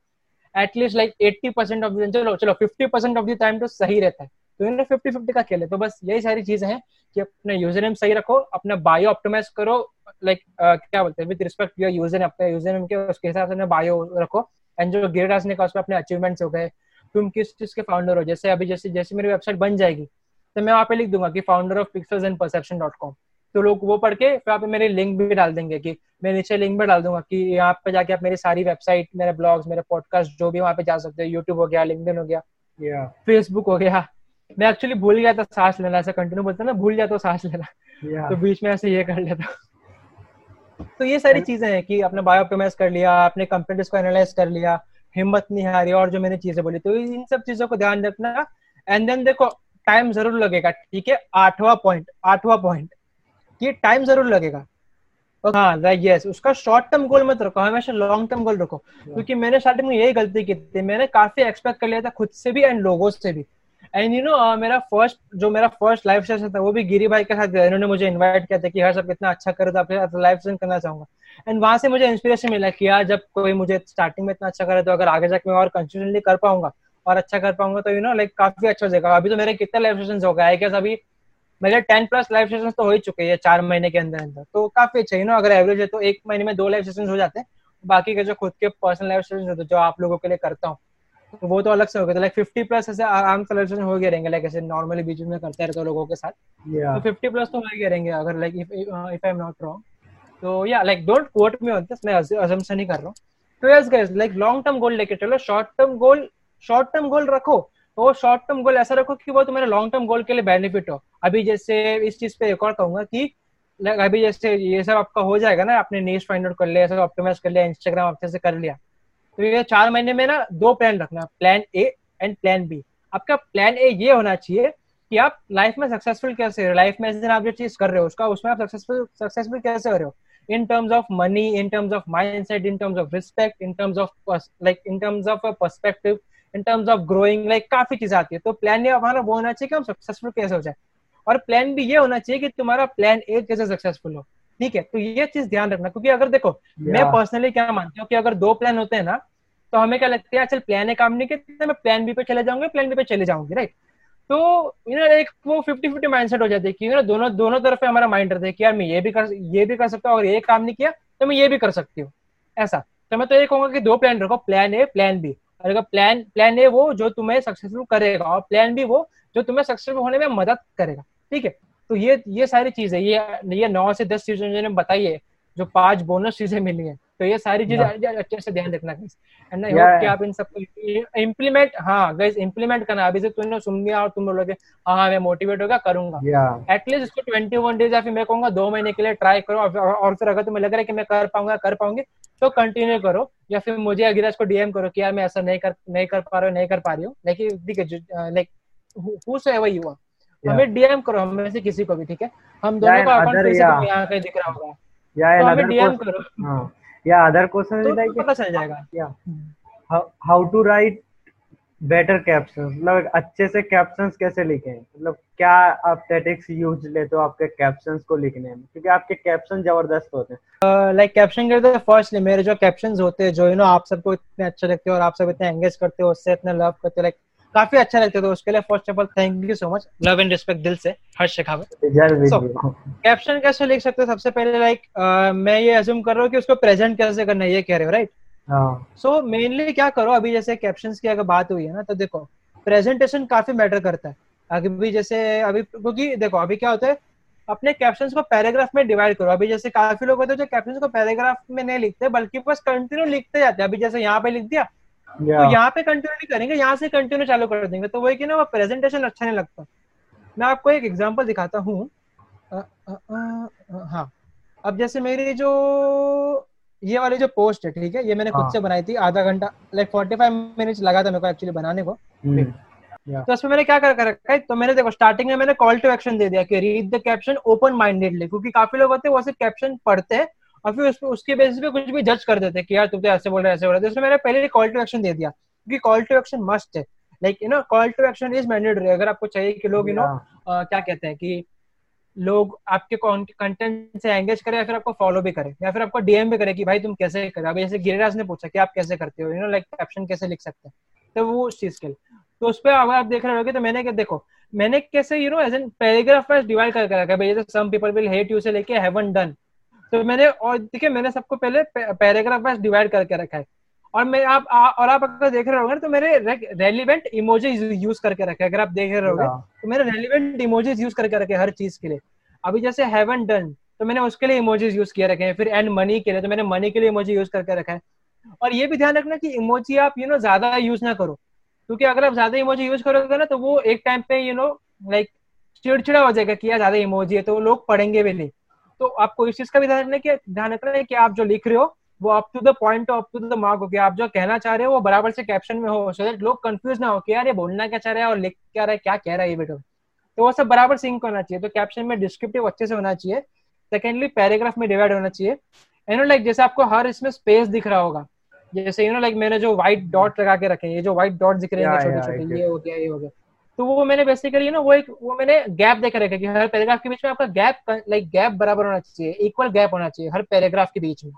at least like eighty percent of चलो चलो fifty percent of the time तो सही रहता है। तो इन्हें फिफ्टी फिफ्टी का खेल। है तो बस यही सारी चीज़ें हैं कि अपने यूज़र नेम सही रखो अपना बायो ऑप्टिमाइज करो लाइक like, uh, क्या बोलते हैं with respect your user name अपने यूज़र नेम के उसके हिसाब से अपने बायो रखो एंड जो गिरडास ने कहा उसमें अपने अचीवमेंट्स हो गए तुम किस चीज़ के फाउंडर हो। जैसे अभी जैसे जैसे मेरी वेबसाइट बन जाएगी तो मैं वहाँ पे लिख दूँगा कि founder of Pixels and Perception dot com तो लोग वो पढ़ के फिर आप मेरे लिंक भी डाल देंगे कि मैं नीचे लिंक भी डाल दूँगा कि यहाँ पे जाके आप मेरी सारी वेबसाइट मेरे ब्लॉग्स मेरे पॉडकास्ट जो भी वहाँ पे जा सकते हो यूट्यूब हो गया लिंकडिन हो गया फेसबुक हो गया। मैं एक्चुअली भूल गया था सांस लेना ऐसा कंटिन्यू बोलता ना भूल जाता सांस लेना। तो बीच में ऐसे ये कर लेता तो ये सारी चीज़ें हैं कि अपने बायो ऑप्टिमाइज कर लिया अपने कंप्यूटर्स को एनालाइज कर लिया हिम्मत नहीं हारी और जो मैंने चीज़ें बोली तो इन सब चीज़ों को ध्यान रखना। एंड देन देखो टाइम ज़रूर लगेगा ठीक है? आठवां पॉइंट आठवां पॉइंट कि टाइम ज़रूर लगेगा। हाँ यस उसका शॉर्ट टर्म गोल मत रखो हमेशा लॉन्ग टर्म गोल रखो। क्योंकि मैंने स्टार्टिंग में यही गलती की थी मैंने काफ़ी एक्सपेक्ट कर लिया था खुद से भी एंड लोगों से भी। एंड यू नो मेरा फ़र्स्ट जो मेरा फ़र्स्ट लाइव सेशन था वो भी गिरी भाई के साथ इन्होंने मुझे इनवाइट किया था कि हर सब कितना अच्छा करे तो आपके साथ लाइव सेशन करना चाहूँगा। एंड वहाँ से मुझे इंस्पिरेशन मिला कि यार जब कोई मुझे स्टार्टिंग में इतना अच्छा करे तो अगर आगे जाके मैं और कंसिस्टेंटली कर पाऊँगा और अच्छा कर पाऊँगा तो यू नो लाइक काफ़ी अच्छा हो जाएगा। अभी तो मेरे कितने लाइव सेशन हो गए आई गेस अभी मेरे टेन प्लस लाइव सेशन तो हो ही चुके हैं चार महीने के अंदर अंदर। तो काफ़ी अच्छा यू नो अगर एवरेज है तो एक महीने में दो लाइव सेशन हो जाते हैं। बाकी के जो खुद के पर्सनल लाइव सेशन होते जो आप लोगों के लिए करता हूँ वो तो अलग से हो गया लाइक फिफ्टी प्लस ऐसे आराम से लाइव सेशन हो गए रहेंगे लाइक ऐसे नॉर्मली बीच में करते रहते लोगों के साथ। तो फिफ्टी प्लस तो हो गए रहेंगे अगर like if I am not wrong तो या like don't quote me on this मैं अजम्पशन नहीं कर रहा हूँ। तो yes guys like long term goal लेके चलो short term goal short term goal रखो। तो शॉर्ट टर्म गोल ऐसा रखो कि वो तुम्हारे लॉन्ग टर्म गोल के लिए बेनिफिट हो। अभी जैसे इस चीज़ पे एक और कहूँगा कि अभी जैसे ये सब आपका हो जाएगा ना, आपने नीच फाइंड आउट कर लिया, सब ऑप्टिमाइज कर लिया इंस्टाग्राम अच्छे से कर लिया तो ये चार महीने में ना दो प्लान रखना plan A and plan B आपका प्लान ए ये होना चाहिए कि आप लाइफ में सक्सेसफुल कैसे हो लाइफ में आप जो चीज़ कर रहे हो, उसका, उसमें आप सक्सेसफुल सक्सेसफुल कैसे हो रहे हो? In terms of money, in terms of mindset, in terms of respect, in terms of like, in terms of a perspective in terms of growing like काफ़ी चीज़ें आती है। तो प्लान ये हमारा वो होना चाहिए कि हम सक्सेसफुल कैसे हो जाए। और प्लान भी ये होना चाहिए कि तुम्हारा प्लान ए कैसे सक्सेसफुल हो। ठीक है? तो ये चीज़ ध्यान रखना क्योंकि अगर देखो मैं पर्सनली क्या मानती हूँ कि अगर दो प्लान होते हैं ना तो हमें क्या लगता है चल प्लान ए काम नहीं किया मैं प्लान बी पे चले जाऊँगी प्लान बी पे चले जाऊँगी राइट तो यू नो एक वो फिफ्टी फिफ्टी माइंडसेट हो जाती है कि यू नो दोनों दोनों तरफ़ हमारा माइंड रहता है कि यार मैं ये भी कर ये भी कर सकता हूँ और ये काम नहीं किया तो मैं ये भी कर सकती हूँ ऐसा। तो मैं तो ये कहूँगा कि दो प्लान रखो प्लान ए प्लान बी अगर प्लान प्लान ए वो जो तुम्हें सक्सेसफुल करेगा और प्लान बी वो जो तुम्हें सक्सेसफुल होने में मदद करेगा ठीक है? तो ये ये सारी चीज़ें ये ये नौ से दस चीज़ें मैंने बताई है जो पाँच बोनस चीज़ें मिली है तो ये सारी चीज़ें अच्छे से ध्यान रखना एंड आई होप कि आप इन सबको इम्प्लीमेंट हाँ गाइस इम्प्लीमेंट करना। अभी से तुमने सुन लिया और तुम बोलोगे हाँ हाँ मैं मोटिवेट होगा करूँगा। एटलीस्ट इसको ट्वेंटी वन डेज़ या फिर मैं कहूँगा दो महीने के लिए ट्राई करो और फिर अगर तुम्हें लग रहा है कि मैं कर पाऊँगा कर पाऊँगी तो कंटिन्यू करो। या फिर मुझे अगिराज को डीएम करो कि यार मैं ऐसा नहीं कर नहीं कर पा रहा हूँ नहीं कर पा रही हूँ। लेकिन ठीक है लाइक हु से वही हुआ। हमें डीएम करो हमें से किसी को भी ठीक है? हम दोनों का अकाउंट यहाँ कहीं दिख रहा होगा। या तो हमें डीएम करो। हाँ। या अदर क्वेश्चन लाइक पता चल जाएगा। या how to write better caption मतलब अच्छे से कैप्शंस कैसे लिखें? मतलब क्या आप टेटिक्स यूज़ लेते हो आपके कैप्शंस को लिखने में क्योंकि आपके कैप्शन ज़बरदस्त होते हैं। लाइक कैप्शन करते फर्स्टली मेरे जो कैप्शंस होते हैं जो यू नो आप सबको इतने अच्छे लगते हो और आप सब इतने एंगेज करते हो उससे इतने लव करते हो लाइक काफ़ी अच्छा लगता है। तो उसके लिए first of all thank you so much love and respect दिल से हर्ष शेखावत। कैप्शन कैसे लिख सकते हो? सबसे पहले लाइक like, uh, मैं ये अज्यूम कर रहा हूँ कि उसको प्रेजेंट कैसे करना है ये कह रहे हो राइट सो मेनली क्या करो अभी जैसे कैप्शन की अगर बात हुई है ना तो देखो प्रेजेंटेशन काफ़ी मैटर करता है। अभी जैसे अभी क्योंकि देखो अभी क्या होता है अपने कैप्शन को पैराग्राफ में डिवाइड करो। अभी जैसे काफ़ी लोग होते हैं जो कैप्शन को पैराग्राफ में नहीं लिखते बल्कि बस कंटिन्यू लिखते जाते हैं। अभी जैसे यहाँ पे लिख दिया तो यहाँ पे कंटिन्यू नहीं करेंगे यहाँ से कंटिन्यू चालू कर देंगे। तो वही कि ना वो प्रेजेंटेशन अच्छा नहीं लगता। मैं आपको एक एग्ज़ाम्पल दिखाता हूँ। हाँ। अब जैसे मेरी जो ये वाली जो पोस्ट है ठीक है? ये मैंने खुद हाँ. से बनाई थी आधा घंटा लाइक फोर्टी फाइव मिनट्स लगा था मेरे को एक्चुअली बनाने को। हम्म, तो उसमें मैंने क्या कर रखा है तो मैंने देखो स्टार्टिंग में मैंने कॉल टू एक्शन दे दिया कि read the caption open mindedly क्योंकि काफ़ी लोग होते हैं वो सिर्फ़ कैप्शन पढ़ते हैं और फिर उसके उसके बेसिस पे कुछ भी जज कर देते हैं कि यार तुम तो ऐसे बोल रहे ऐसे बोल रहे तो मैंने पहले कॉल टू एक्शन दे दिया क्योंकि कॉल टू एक्शन मस्ट है। Like you know call to action is mandatory अगर आपको चाहिए कि लोग यू नो क्या कहते हैं कि लोग आपके कंटेंट से एंगेज करें या फिर आपको फॉलो भी करें, या फिर आपको डीएम भी करे कि भाई तुम कैसे करें अभी जैसे गिरिराज ने पूछा कि आप कैसे करते हो यू नो लाइक कैप्शन कैसे लिख सकते हैं? तो वो उस चीज़ के लिए। तो उस पर अगर आप देख रहे होगे तो मैंने क्या, देखो, मैंने कैसे you know as an paragraph wise divide करके रखा भाई जैसे some people will hate you से लेके हैवन डन तो मैंने, और देखिए मैंने सबको पहले पैराग्राफ वाइज डिवाइड करके रखा है। और मैं आप आ, और आप अगर देख रहे होंगे तो मेरे रेलिवेंट इमोजीज यूज़ करके रखे अगर आप देख रहे होंगे हाँ। तो मेरे रेलिवेंट इमोजीज यूज़ करके रखे हर चीज़ के लिए। अभी जैसे हैवन डन तो मैंने उसके लिए इमोजीज यूज़ किए रखे हैं। फिर एंड मनी के लिए तो मैंने मनी के लिए इमोजी यूज़ करके रखा है। और ये भी ध्यान रखना कि इमोजी आप यू नो ज़्यादा यूज़ ना करो। क्योंकि अगर आप ज़्यादा इमोजी यूज़ करोगे ना तो वो एक टाइम पे यू नो लाइक चिड़चिड़ा हो जाएगा कि यार ज़्यादा इमोजी है तो लोग पढ़ेंगे भी नहीं। तो आपको इस चीज़ का भी ध्यान रखना है ध्यान रखना है कि आप जो लिख रहे हो वो up to the point up to the mark हो गया आप जो कहना चाह रहे हो वो बराबर से कैप्शन में हो सो दैट लोग कंफ्यूज ना हो कि यार ये बोलना क्या चाह रहा है और लिख क्या रहा है क्या कह रहा है ये बेटो तो वो सब बराबर सिंक होना चाहिए तो कैप्शन में डिस्क्रिप्टिव अच्छे से होना चाहिए। सेकेंडली पैराग्राफ में डिवाइड होना चाहिए। यू नो लाइक जैसे आपको हर इसमें स्पेस दिख रहा होगा। जैसे यू नो लाइक मैंने जो व्हाइट डॉट लगा के रखे ये जो व्हाइट डॉट दिख रहे हैं छोटे छोटे ये हो गया ये हो गया। तो वो मैंने बेसिकली ना वो एक वो मैंने गैप देख रखा कि हर पैराग्राफ के बीच में आपका गैप लाइक गैप बराबर होना चाहिए इक्वल गैप होना चाहिए हर पैराग्राफ के बीच में।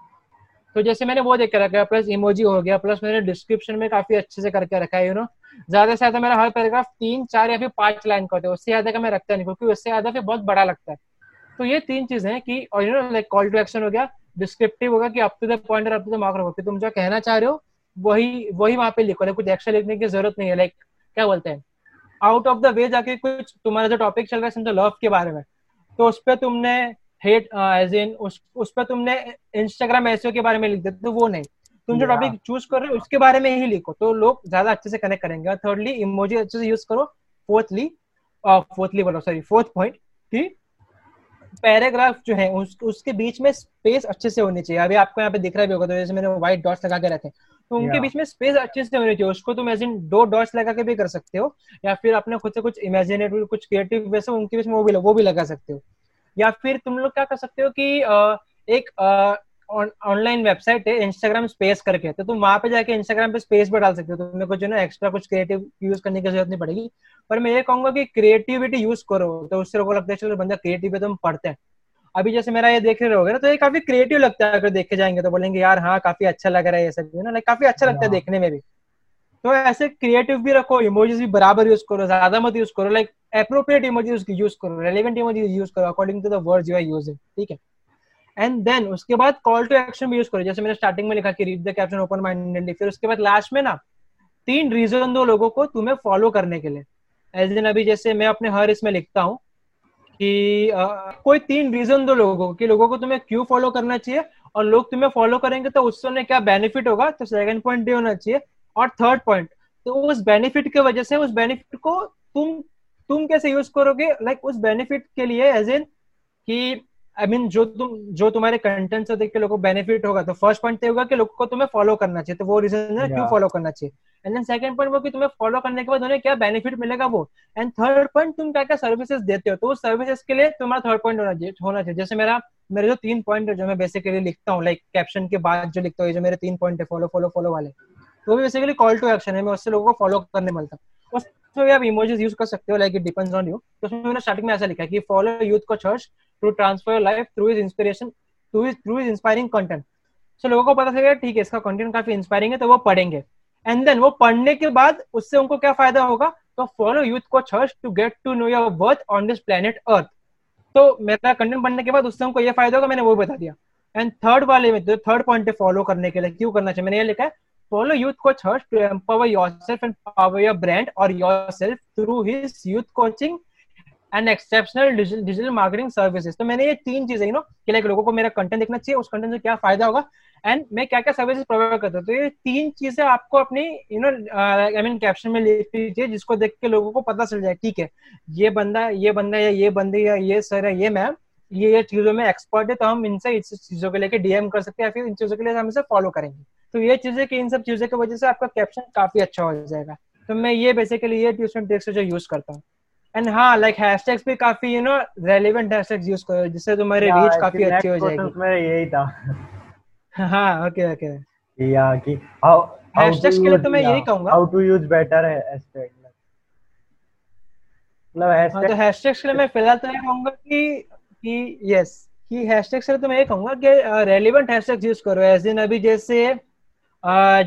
तो जैसे मैंने वो देख कर रखा है प्लस इमोजी हो गया प्लस मैंने डिस्क्रिप्शन में काफ़ी अच्छे से करके रखा है यू नो ज़्यादा से ज़्यादा मेरा हर पैराग्राफ तीन, चार या फिर पाँच लाइन का होता है, उससे ज़्यादा का मैं रखता नहीं, क्योंकि उससे ज़्यादा फिर बहुत बड़ा लगता है। तो ये तीन चीज़ें हैं कि, और you know like call to action हो गया डिस्क्रिप्टिव होगा कि अप टू द पॉइंट और अप टू द मार्क रखो तुम जो कहना चाह रहे हो, वही वही वहाँ पे लिखो कुछ एक्स्ट्रा लिखने की ज़रूरत नहीं है लाइक क्या बोलते हैं? आउट ऑफ़ द वे जाके कुछ तुम्हारा जो टॉपिक चल रहा है, समझो लव के बारे में तो उस पर तुमने हेट एज इन उस उस पर तुमने इंस्टाग्राम ऐसे के बारे में लिख देते तो वो नहीं। तुम जो टॉपिक चूज़ कर रहे हो उसके बारे में ही लिखो। तो लोग ज़्यादा अच्छे से कनेक्ट करेंगे। और थर्डली इमोजी अच्छे से यूज़ करो। फोर्थली फोर्थली बोलो सॉरी फोर्थ पॉइंट कि पैराग्राफ जो है उस, उसके बीच में स्पेस अच्छे से होनी चाहिए। अभी आपको यहाँ पे दिख रहा भी होगा तो जैसे मैंने व्हाइट डॉट्स लगा के रखे। तो उनके बीच में स्पेस अच्छे से होनी चाहिए। उसको तुम एज इन दो डॉट्स लगा के भी कर सकते हो या फिर अपने खुद से कुछ इमेजिनेटिव कुछ क्रिएटिव वैसे उनके बीच में वो भी वो भी लगा सकते हो। या फिर तुम लोग क्या कर सकते हो कि एक ऑनलाइन वेबसाइट है इंस्टाग्राम स्पेस करके तो तुम वहाँ पे जाके इंस्टाग्राम पे स्पेस भी डाल सकते हो। तुम्हें कुछ ना एक्स्ट्रा कुछ क्रिएटिव यूज़ करने की ज़रूरत नहीं पड़ेगी। पर मैं ये कहूँगा कि क्रिएटिविटी यूज़ करो तो उससे लोगों को लगता है चलो बंदा क्रिएटिव है तो हम पढ़ते हैं। अभी जैसे मेरा ये देख रहे हो ना तो ये काफ़ी क्रिएटिव लगता है अगर देखे जाएँगे तो बोलेंगे यार हाँ काफ़ी अच्छा लग रहा है ये सब ना लाइक काफ़ी अच्छा लगता है हाँ। देखने में भी। तो ऐसे क्रिएटिव भी रखो इमोजीज भी बराबर यूज़ करो ज़्यादा मत यूज़ करो लाइक अप्रोप्रिएट इमोजीज यूज़ करो रेलिवेंट इमोजीज यूज़ करो according to the words you are using ठीक है? एंड देन उसके बाद कॉल टू एक्शन भी यूज़ करो जैसे मैंने स्टार्टिंग में लिखा कि read the caption open mindedly फिर उसके बाद लास्ट में ना तीन रीजन दो लोगों को तुम्हें फॉलो करने के लिए। एज इन अभी जैसे मैं अपने हर इसमें लिखता हूँ कि आ, कोई तीन रीजन दो लोगों को कि लोगों को तुम्हें क्यों फॉलो करना चाहिए और लोग तुम्हें फॉलो करेंगे तो उससे उन्हें क्या बेनिफिट होगा? तो सेकंड पॉइंट ये होना चाहिए और थर्ड पॉइंट तो उस बेनिफिट की वजह से उस बेनिफिट को तुम तुम कैसे यूज़ करोगे? लाइक like, उस बेनिफिट के लिए एज इन कि आई I मीन mean, जो तुम जो तुम्हारे कंटेंट से देख के लोगों को बेनिफिट होगा। तो फ़र्स्ट पॉइंट ये होगा कि लोगों को तुम्हें फॉलो करना चाहिए। तो वो रीजन है क्यों फॉलो करना चाहिए। एंड देन सेकंड पॉइंट वो कि तुम्हें फॉलो करने के बाद उन्हें क्या बेनिफिट मिलेगा वो? एंड थर्ड पॉइंट तुम क्या क्या सर्विसेज़ देते हो? तो उस सर्विसेज़ के लिए तुम्हारा थर्ड पॉइंट होना चाहिए होना चाहिए। जैसे मेरा मेरे जो तीन पॉइंट है जो मैं बेसिकली लिखता हूँ लाइक कैप्शन के बाद जो लिखता हूँ जो मेरे तीन पॉइंट है फॉलो फॉलो फॉलो वाले। तो बेसिकली कॉल टू एक्शन है। मैं उससे लोगों को फॉलो करने मिलता हूँ। उसमें भी आप इमोजीज यूज़ कर सकते हो like it depends on you तो उसमें मैंने स्टार्टिंग में ऐसा लिखा कि follow youth coach Harsh to transfer life through his inspiration through his through his inspiring content so लोगों को पता चलेगा ठीक है, इसका कंटेंट काफ़ी इंस्पायरिंग है तो वो पढ़ेंगे। एंड देन वो पढ़ने के बाद उससे उनको क्या फ़ायदा होगा? तो follow youth coach Harsh to get to know your worth on this planet earth तो मेरा कंटेंट पढ़ने के बाद उससे उनको ये फ़ायदा होगा, मैंने वो बता दिया। एंड थर्ड वाले में जो थर्ड पॉइंट फॉलो करने के लिए, क्यों करना चाहिए? मैंने ये लिखा है coach Harsh to empower yourself and power your brand और yourself through his youth coaching and exceptional digital marketing services तो मैंने ये तीन चीज़ें नो कि लाइक लोगों को मेरा कंटेंट देखना चाहिए, उस कंटेंट से क्या फ़ायदा होगा एंड मैं क्या क्या सर्विसेज़ प्रोवाइड करता हूँ। तो ये तीन चीज़ें आपको अपनी you know I mean caption में लिख दीजिए जिसको देख के लोगों को पता चल जाए, ठीक है? ये बंदा ये बंदा या ये बंदी या ये सर है, ये मैम ये ये चीज़ों में एक्सपर्ट है तो हम इनसे इस चीज़ों को लेकर डीएम कर सकते हैं या फिर इन चीज़ों के लिए हम इसे फॉलो करेंगे। तो ये चीज़ें की इन सब चीज़ों की वजह से आपका कैप्शन काफ़ी अच्छा हो जाएगा। तो मैं ये बेसिकली ये ट्यूशन ट्रिक्स जो यूज़ करता हूँ। एंड हाँ लाइक हैशटैग्स भी काफ़ी you know relevant hashtags use करो जिससे तुम्हारी रीच काफ़ी अच्छी हो जाएगी। मेरा यही था। हाँ ओके ओके या कि हाउ हैशटैग्स के लिए तो मैं यही कहूँगा। How to use better hashtag मतलब हैशटैग हाँ, तो हैशटैग्स के लिए मैं फ़िलहाल तो ये कहूँगा कि कि यस कि हैशटैग्स के लिए तो मैं ये कहूँगा कि रेलेवेंट हैशटैग्स यूज़ करो। एज इन अभी जैसे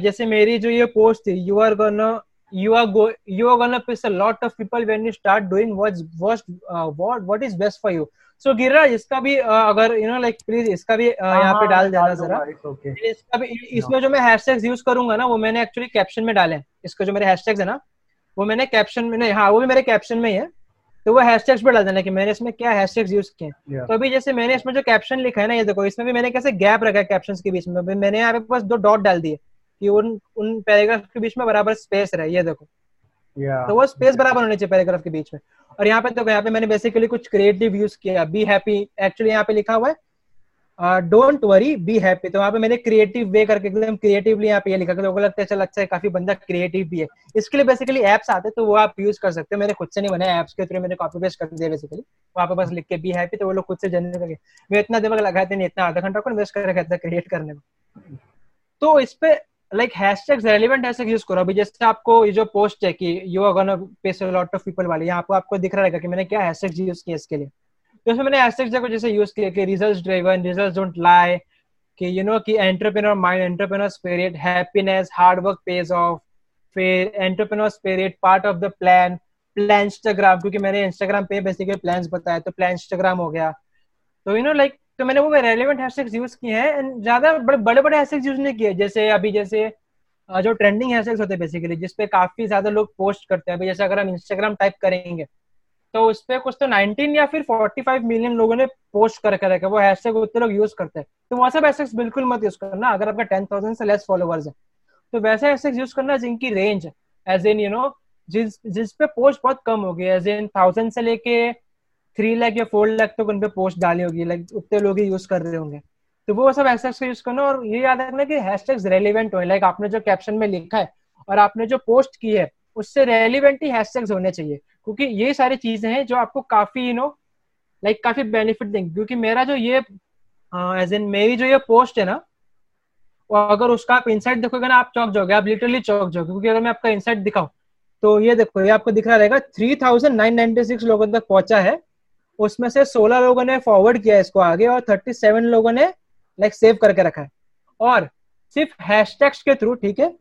जैसे मेरी जो ये पोस्ट थी you are gonna you are go you are gonna piss a lot of people when you start doing what's what uh, what what is best for you. So so, गिरा इसका भी uh, अगर यू नो लाइक प्लीज़ इसका भी uh, यहाँ पे हाँ, डाल देना जरा। इसका भी इसमें जो मैं हैशटैग्स यूज़ करूँगा ना वो मैंने एक्चुअली कैप्शन में डाले इसको जो मेरे हैशटैग्स है ना वो मैंने कैप्शन में नहीं हाँ वो भी मेरे कैप्शन में ही है। तो वो हैशटैग्स पे डाल देना कि मैंने इसमें क्या हैशटैग्स यूज़ किए तो अभी जैसे मैंने इसमें जो कैप्शन लिखा है ना ये देखो इसमें भी मैंने कैसे गैप रखा है कैप्शन के बीच में। मैंने यहाँ पे बस दो डॉट डाल दिए। कि उन उन पैराग्राफ के बीच में बराबर स्पेस रहे ये देखो। Yeah. तो वो स्पेस बराबर होने चाहिए पैराग्राफ के बीच में। और यहाँ पे देखो यहाँ पे मैंने बेसिकली कुछ क्रिएटिव यूज़ किया। बी हैप्पी एक्चुअली यहाँ पे लिखा हुआ है डोंट वरी बी हैप्पी तो वहाँ पे मैंने क्रिएटिव वे करके एकदम क्रिएटिवली यहाँ पे ये लिखा लोगों को लगता है चल अच्छा है काफ़ी बंदा क्रिएटिव भी है। इसके लिए बेसिकली एप्स आते हैं तो वो आप यूज़ कर सकते हो। मैंने खुद से नहीं बनाया एप्स के थ्रू मैंने कॉपी पेस्ट कर दिया बेसिकली वहाँ पे बस लिख के बी हैप्पी तो वो लोग खुद से जनरेट करके। मैं इतना दिमाग लगाते नहीं इतना आधा घंटा को इन्वेस्ट कर रखा था क्रिएट करने में? तो इस पे like hashtags relevant hashtag use करो। अभी जैसे आपको ये जो पोस्ट है कि you are gonna face a lot of people वाले यहाँ पे आपको दिख रहा है कि मैंने क्या हैशटैग यूज़ किया इसके लिए। तो इसमें मैंने हैशटैग्स देखो जैसे यूज़ किया कि results driven results don't lie कि यू नो कि entrepreneur mind entrepreneur spirit happiness hard work pays off फिर entrepreneur spirit part of the plan plan Instagram क्योंकि मैंने इंस्टाग्राम पे बेसिकली प्लान्स बताया तो प्लान इंस्टाग्राम हो गया। तो यू नो लाइक तो मैंने वो रेलिवेंट हैशटैग्स यूज़ किए हैं एंड ज़्यादा बड़े बड़े बड़े हैशटैग्स यूज़ नहीं किए, जैसे अभी जैसे जो ट्रेंडिंग हैशटैग्स होते हैं बेसिकली जिसपे काफ़ी ज़्यादा लोग पोस्ट करते हैं। अभी जैसे अगर हम इंस्टाग्राम टाइप करेंगे तो उस पर कुछ तो 19 या फिर 45 मिलियन लोगों ने पोस्ट कर रखा वो हैशटैग उतने लोग यूज़ करते हैं। तो वहाँ सब हैशटैग्स बिल्कुल मत यूज़ करना, अगर आपका टेन थाउज़ेंड से लेस फॉलोवर्स है। तो वैसे हैशटैग्स यूज़ करना जिनकी range as in you know जिस जिस पे पोस्ट बहुत कम होगी एज इन थाउज़ेंड से लेके थ्री लाख या फोर लाख तक उनपे पोस्ट डाली होगी लाइक उतने लोग ही यूज़ कर रहे होंगे। तो वो सब हैशटैग्स का यूज़ करना और ये याद रखना कि हैशटैग्स रेलिवेंट हो लाइक आपने जो कैप्शन में लिखा है और आपने जो पोस्ट की है, उससे रेलिवेंट ही हैशटैग्स होने चाहिए। क्योंकि ये सारी चीज़ें हैं जो आपको काफ़ी यू नो लाइक काफ़ी बेनिफिट देंगे। क्योंकि मेरा जो ये एज इन मेरी जो ये पोस्ट है ना और अगर उसका आप इंसाइट देखोगे ना, आप चौक जाओगे, आप लिटरली चौक जाओगे। क्योंकि अगर मैं आपका इंसाइट दिखाऊँ तो ये देखो, ये आपको दिख रहा रहेगा three thousand nine ninety six लोगों तक पहुँचा है। उसमें से सोलह लोगों ने फॉरवर्ड किया इसको आगे और थर्टी सेवन लोगों ने लाइक सेव करके रखा है। और सिर्फ़ हैशटैग्स के थ्रू ठीक है?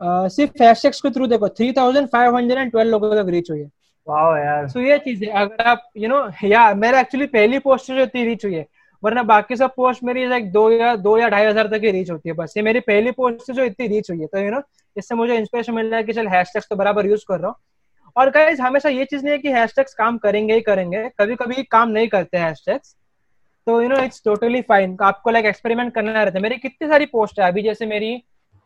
सिर्फ़ हैशटैग्स के थ्रू देखो three thousand five hundred and twelve लोगों तक रीच हुई है। वाओ यार। सो ये चीज़ है अगर आप यू नो या मेरा एक्चुअली पहली पोस्ट जो इतनी रीच हुई है वरना बाकी सब पोस्ट मेरी लाइक दो या दो या ढाई हज़ार तक ही रीच होती है बस। ये मेरी पहली पोस्ट जो इतनी रीच हुई है तो यू नो इससे मुझे इंस्पिरेशन मिल रहा है कि चल हैशटैग्स तो बराबर यूज़ कर रहा हूँ। और गाइज़ हमेशा ये चीज़ नहीं है कि हैशटैग्स काम करेंगे ही करेंगे। कभी कभी काम नहीं करते हैशटैग्स तो you know it's totally fine आपको लाइक एक्सपेरिमेंट करना रहता है। मेरी कितनी सारी पोस्ट है अभी जैसे मेरी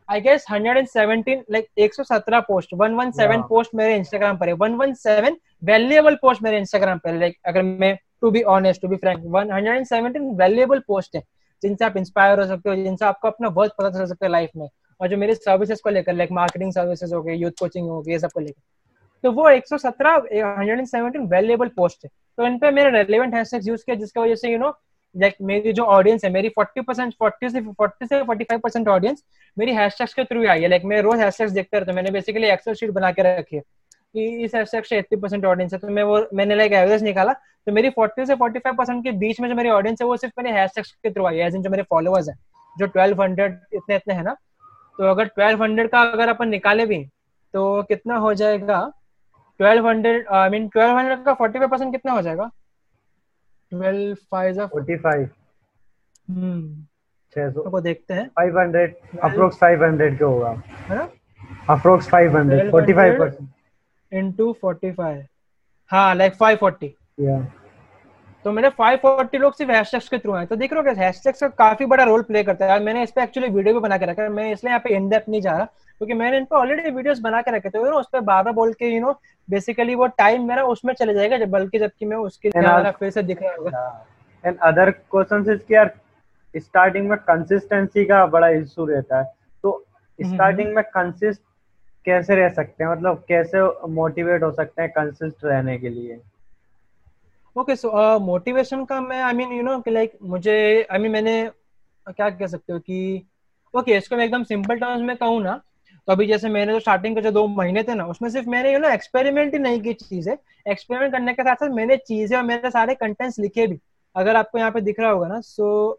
I guess 117 like 117 post 117 post मेरे इंस्टाग्राम पर है। 117 वैल्यूएबल पोस्ट मेरे इंस्टाग्राम पर लाइक अगर मैं to be honest to be frank 117 valuable post है जिनसे आप इंस्पायर हो सकते हो जिनसे आपको अपना वर्थ पता चल सकता है लाइफ में। और जो मेरी सर्विसेज़ को लेकर लाइक मार्केटिंग सर्विसेज़ हो गई यूथ कोचिंग हो गई ये सबको लेकर। तो वो 117 117 वैल्यूएबल पोस्ट है। तो इन पे मेरे रेलेवेंट हैशटैग्स यूज़ किया, जिसकी वजह से यू नो लाइक मेरी जो ऑडियंस है, मेरी 40 परसेंट फोर्टी से फोर्टी से फोर्टी फाइव परसेंट ऑडियंस मेरी हैशटैग्स के थ्रू आई है। लाइक मैं रोज हैशटैग्स देखते रहता हूँ। मैंने बेसिकली एक्सेल शीट बना के रखी है कि इस हैशटैग से एट्टी परसेंट ऑडियंस है। तो मैं वो, मैंने लाइक एवरेज निकाला। तो मेरी फोर्टी से फोर्टी फाइव परसेंट के बीच में जो मेरी ऑडियंस है, वो सिर्फ़ मेरे हैशटैग्स के थ्रू आई है। जो मेरे फॉलोअर्स है, जो ट्वेल्व हंड्रेड इतने इतने है ना। तो अगर ट्वेल्व हंड्रेड का अगर अपन निकाले भी तो कितना हो जाएगा? Twelve hundred I mean twelve hundred का फोर्टी फाइव परसेंट कितना हो जाएगा? Twelve five forty five hmm. छह सौ को देखते हैं। Five hundred approx five hundred के होगा। है ना? Approx five hundred forty five percent into forty five हाँ लाइक फाइव फोर्टी या तो मेरे 540 लोग सिर्फ़ हैशटैग्स के थ्रू हैं। तो देख रहे हो हैशटैग्स का काफ़ी बड़ा रोल प्ले करता है। मैंने इस पे एक्चुअली वीडियो भी बना के रखा है। मैं इसलिए यहाँ पे इन डेप्थ नहीं जा रहा क्योंकि मैंने इन पे ऑलरेडी वीडियोस बना के रखे। थे उस पर बार बार बोल के यू नो बेसिकली वो टाइम मेरा उसमें चले जाएगा जब बल्कि जबकि मैं उसके फिर से दिख रहा होगा। एंड अदर क्वेश्चन इज़ कि यार स्टार्टिंग में कंसिस्टेंसी का बड़ा इशू रहता है। तो स्टार्टिंग में कंसिस्ट कैसे रह सकते हैं? मतलब कैसे मोटिवेट हो सकते हैं कंसिस्ट रहने के लिए? ओके सो मोटिवेशन का मैं I mean you know like मुझे आई I मीन mean, मैंने क्या कह सकते हो कि ओके इसको मैं एकदम सिंपल टर्म्स में कहूँ ना तो अभी जैसे मैंने जो स्टार्टिंग के जो दो महीने थे ना उसमें सिर्फ़ मैंने यू नो एक्सपेरिमेंट ही नहीं की चीज़ें। एक्सपेरिमेंट करने के साथ साथ मैंने चीज़ें और मेरे सारे कंटेंट्स लिखे भी। अगर आपको यहाँ पे दिख रहा होगा ना सो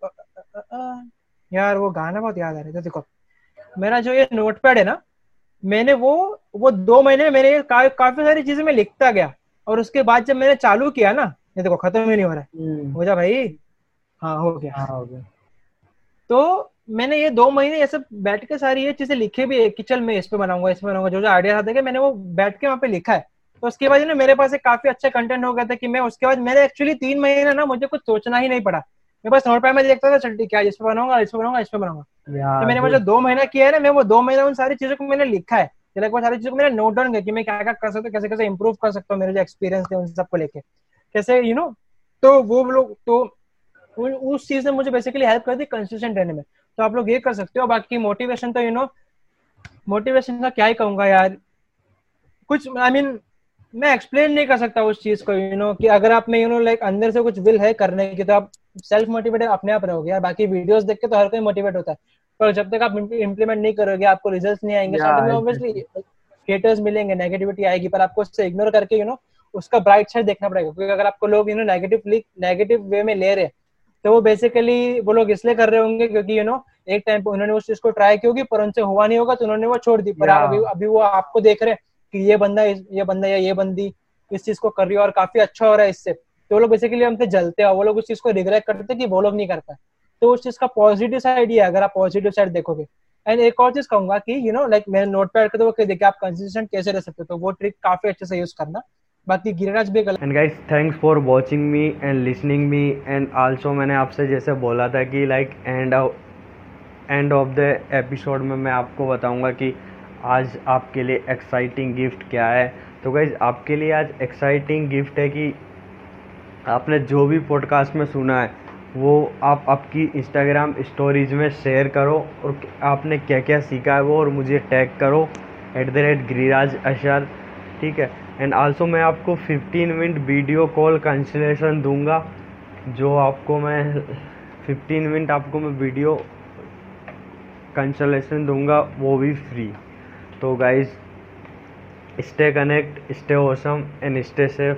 यार वो गाना बहुत याद आ रहा है देखो। मेरा जो ये नोट पैड है ना मैंने वो वो दो महीने में मैंने काफ़ी सारी चीज़ें मैं लिखता गया। और उसके बाद जब मैंने चालू किया ना ये देखो खत्म ही नहीं हो रहा है। हो जा भाई। हाँ हो गया। हाँ हो गया। तो मैंने ये दो महीने ऐसे बैठ के सारी ये चीज़ें लिखे भी है कि चल मैं इस पे बनाऊँगा इस पे बनाऊँगा। जो जो आइडिया था मैंने वो बैठ के वहाँ पे लिखा है। तो उसके बाद ना मेरे पास एक काफ़ी अच्छा कंटेंट हो गया था कि मैं उसके बाद मैंने एक्चुअली तीन महीने ना मुझे कुछ सोचना ही नहीं पड़ा। मैं बस नोट में देखता था चल ठीक है इस पे बनाऊँगा इस पे बनाऊँगा इस पे बनाऊँगा। तो मैंने जो दो महीना किया है ना मैं वो दो महीना उन सारी चीज़ों को मैंने लिखा है। वो सारी चीज़ों को मैंने नोट डाउन किया कि मैं क्या क्या कर सकता हूँ कैसे कैसे इंप्रूव कर सकता हूँ मेरे जो एक्सपीरियंस थे उन सबको लेके। कैसे यू नो तो वो लोग तो उस चीज़ ने मुझे बेसिकली हेल्प कर दी कंसिस्टेंट रहने में। तो आप लोग ये कर सकते हो। बाकी मोटिवेशन तो यू नो मोटिवेशन का क्या ही कहूँगा यार। कुछ आई I मीन mean, मैं एक्सप्लेन नहीं कर सकता उस चीज़ को यू you नो know, कि अगर आप में यू नो लाइक अंदर से कुछ विल है करने की तो आप सेल्फ मोटिवेटेड अपने आप रहोगे यार। बाकी वीडियोस देख के तो हर कोई मोटिवेट होता है। पर जब तक आप इम्प्लीमेंट नहीं करोगे आपको रिज़ल्ट नहीं आएँगे। ऑब्वियसली हेटर्स मिलेंगे नेगेटिविटी आएगी पर आपको उससे इग्नोर करके यू नो उसका ब्राइट साइड देखना पड़ेगा क्योंकि अगर आपको लोग you know negative negative way में ले रहे हैं तो वो बेसिकली वो लोग इसलिए कर रहे होंगे क्योंकि यू नो एक टाइम पे उन्होंने उस चीज़ को ट्राई की होगी पर उनसे हुआ नहीं होगा तो उन्होंने वो छोड़ दी। पर अभी अभी वो आपको देख रहे हैं कि ये बंदा ये बंदा या ये बंदी इस चीज़ को कर रही है और काफ़ी अच्छा हो रहा है इससे। तो वो लोग बेसिकली हमसे जलते हैं वो लोग उस चीज़ को रिग्रेट करते कि वो लोग नहीं कर पाए तो उस चीज़ का पॉजिटिव साइड ये अगर आप पॉजिटिव साइड देखोगे। एंड एक और चीज़ कहूँगा कि यू नो लाइक मेरे नोट पैड करते हुए देखिए आप कंसिस्टेंट कैसे रह सकते हो तो वो ट्रिक काफ़ी अच्छे से यूज़ करना। बाकी गिरिराज भी गलत and guys thanks for watching me and listening me and also मैंने आपसे जैसे बोला था कि like and end of the episode में मैं आपको बताऊँगा कि आज आपके लिए एक्साइटिंग गिफ्ट क्या है। तो गाइज़ आपके लिए आज एक्साइटिंग गिफ्ट है कि आपने जो भी पॉडकास्ट में सुना है, वो आप आपकी इंस्टाग्राम स्टोरीज में शेयर करो और आपने क्या क्या सीखा है वो और मुझे टैग करो। At the rate Giriraj Ashar, ठीक है? एंड आल्सो मैं आपको 15 मिनट वीडियो कॉल कंसलेशन दूँगा, जो आपको मैं 15 मिनट आपको मैं वीडियो कंसलेशन दूँगा, वो भी फ्री तो guys stay connect stay awesome and stay safe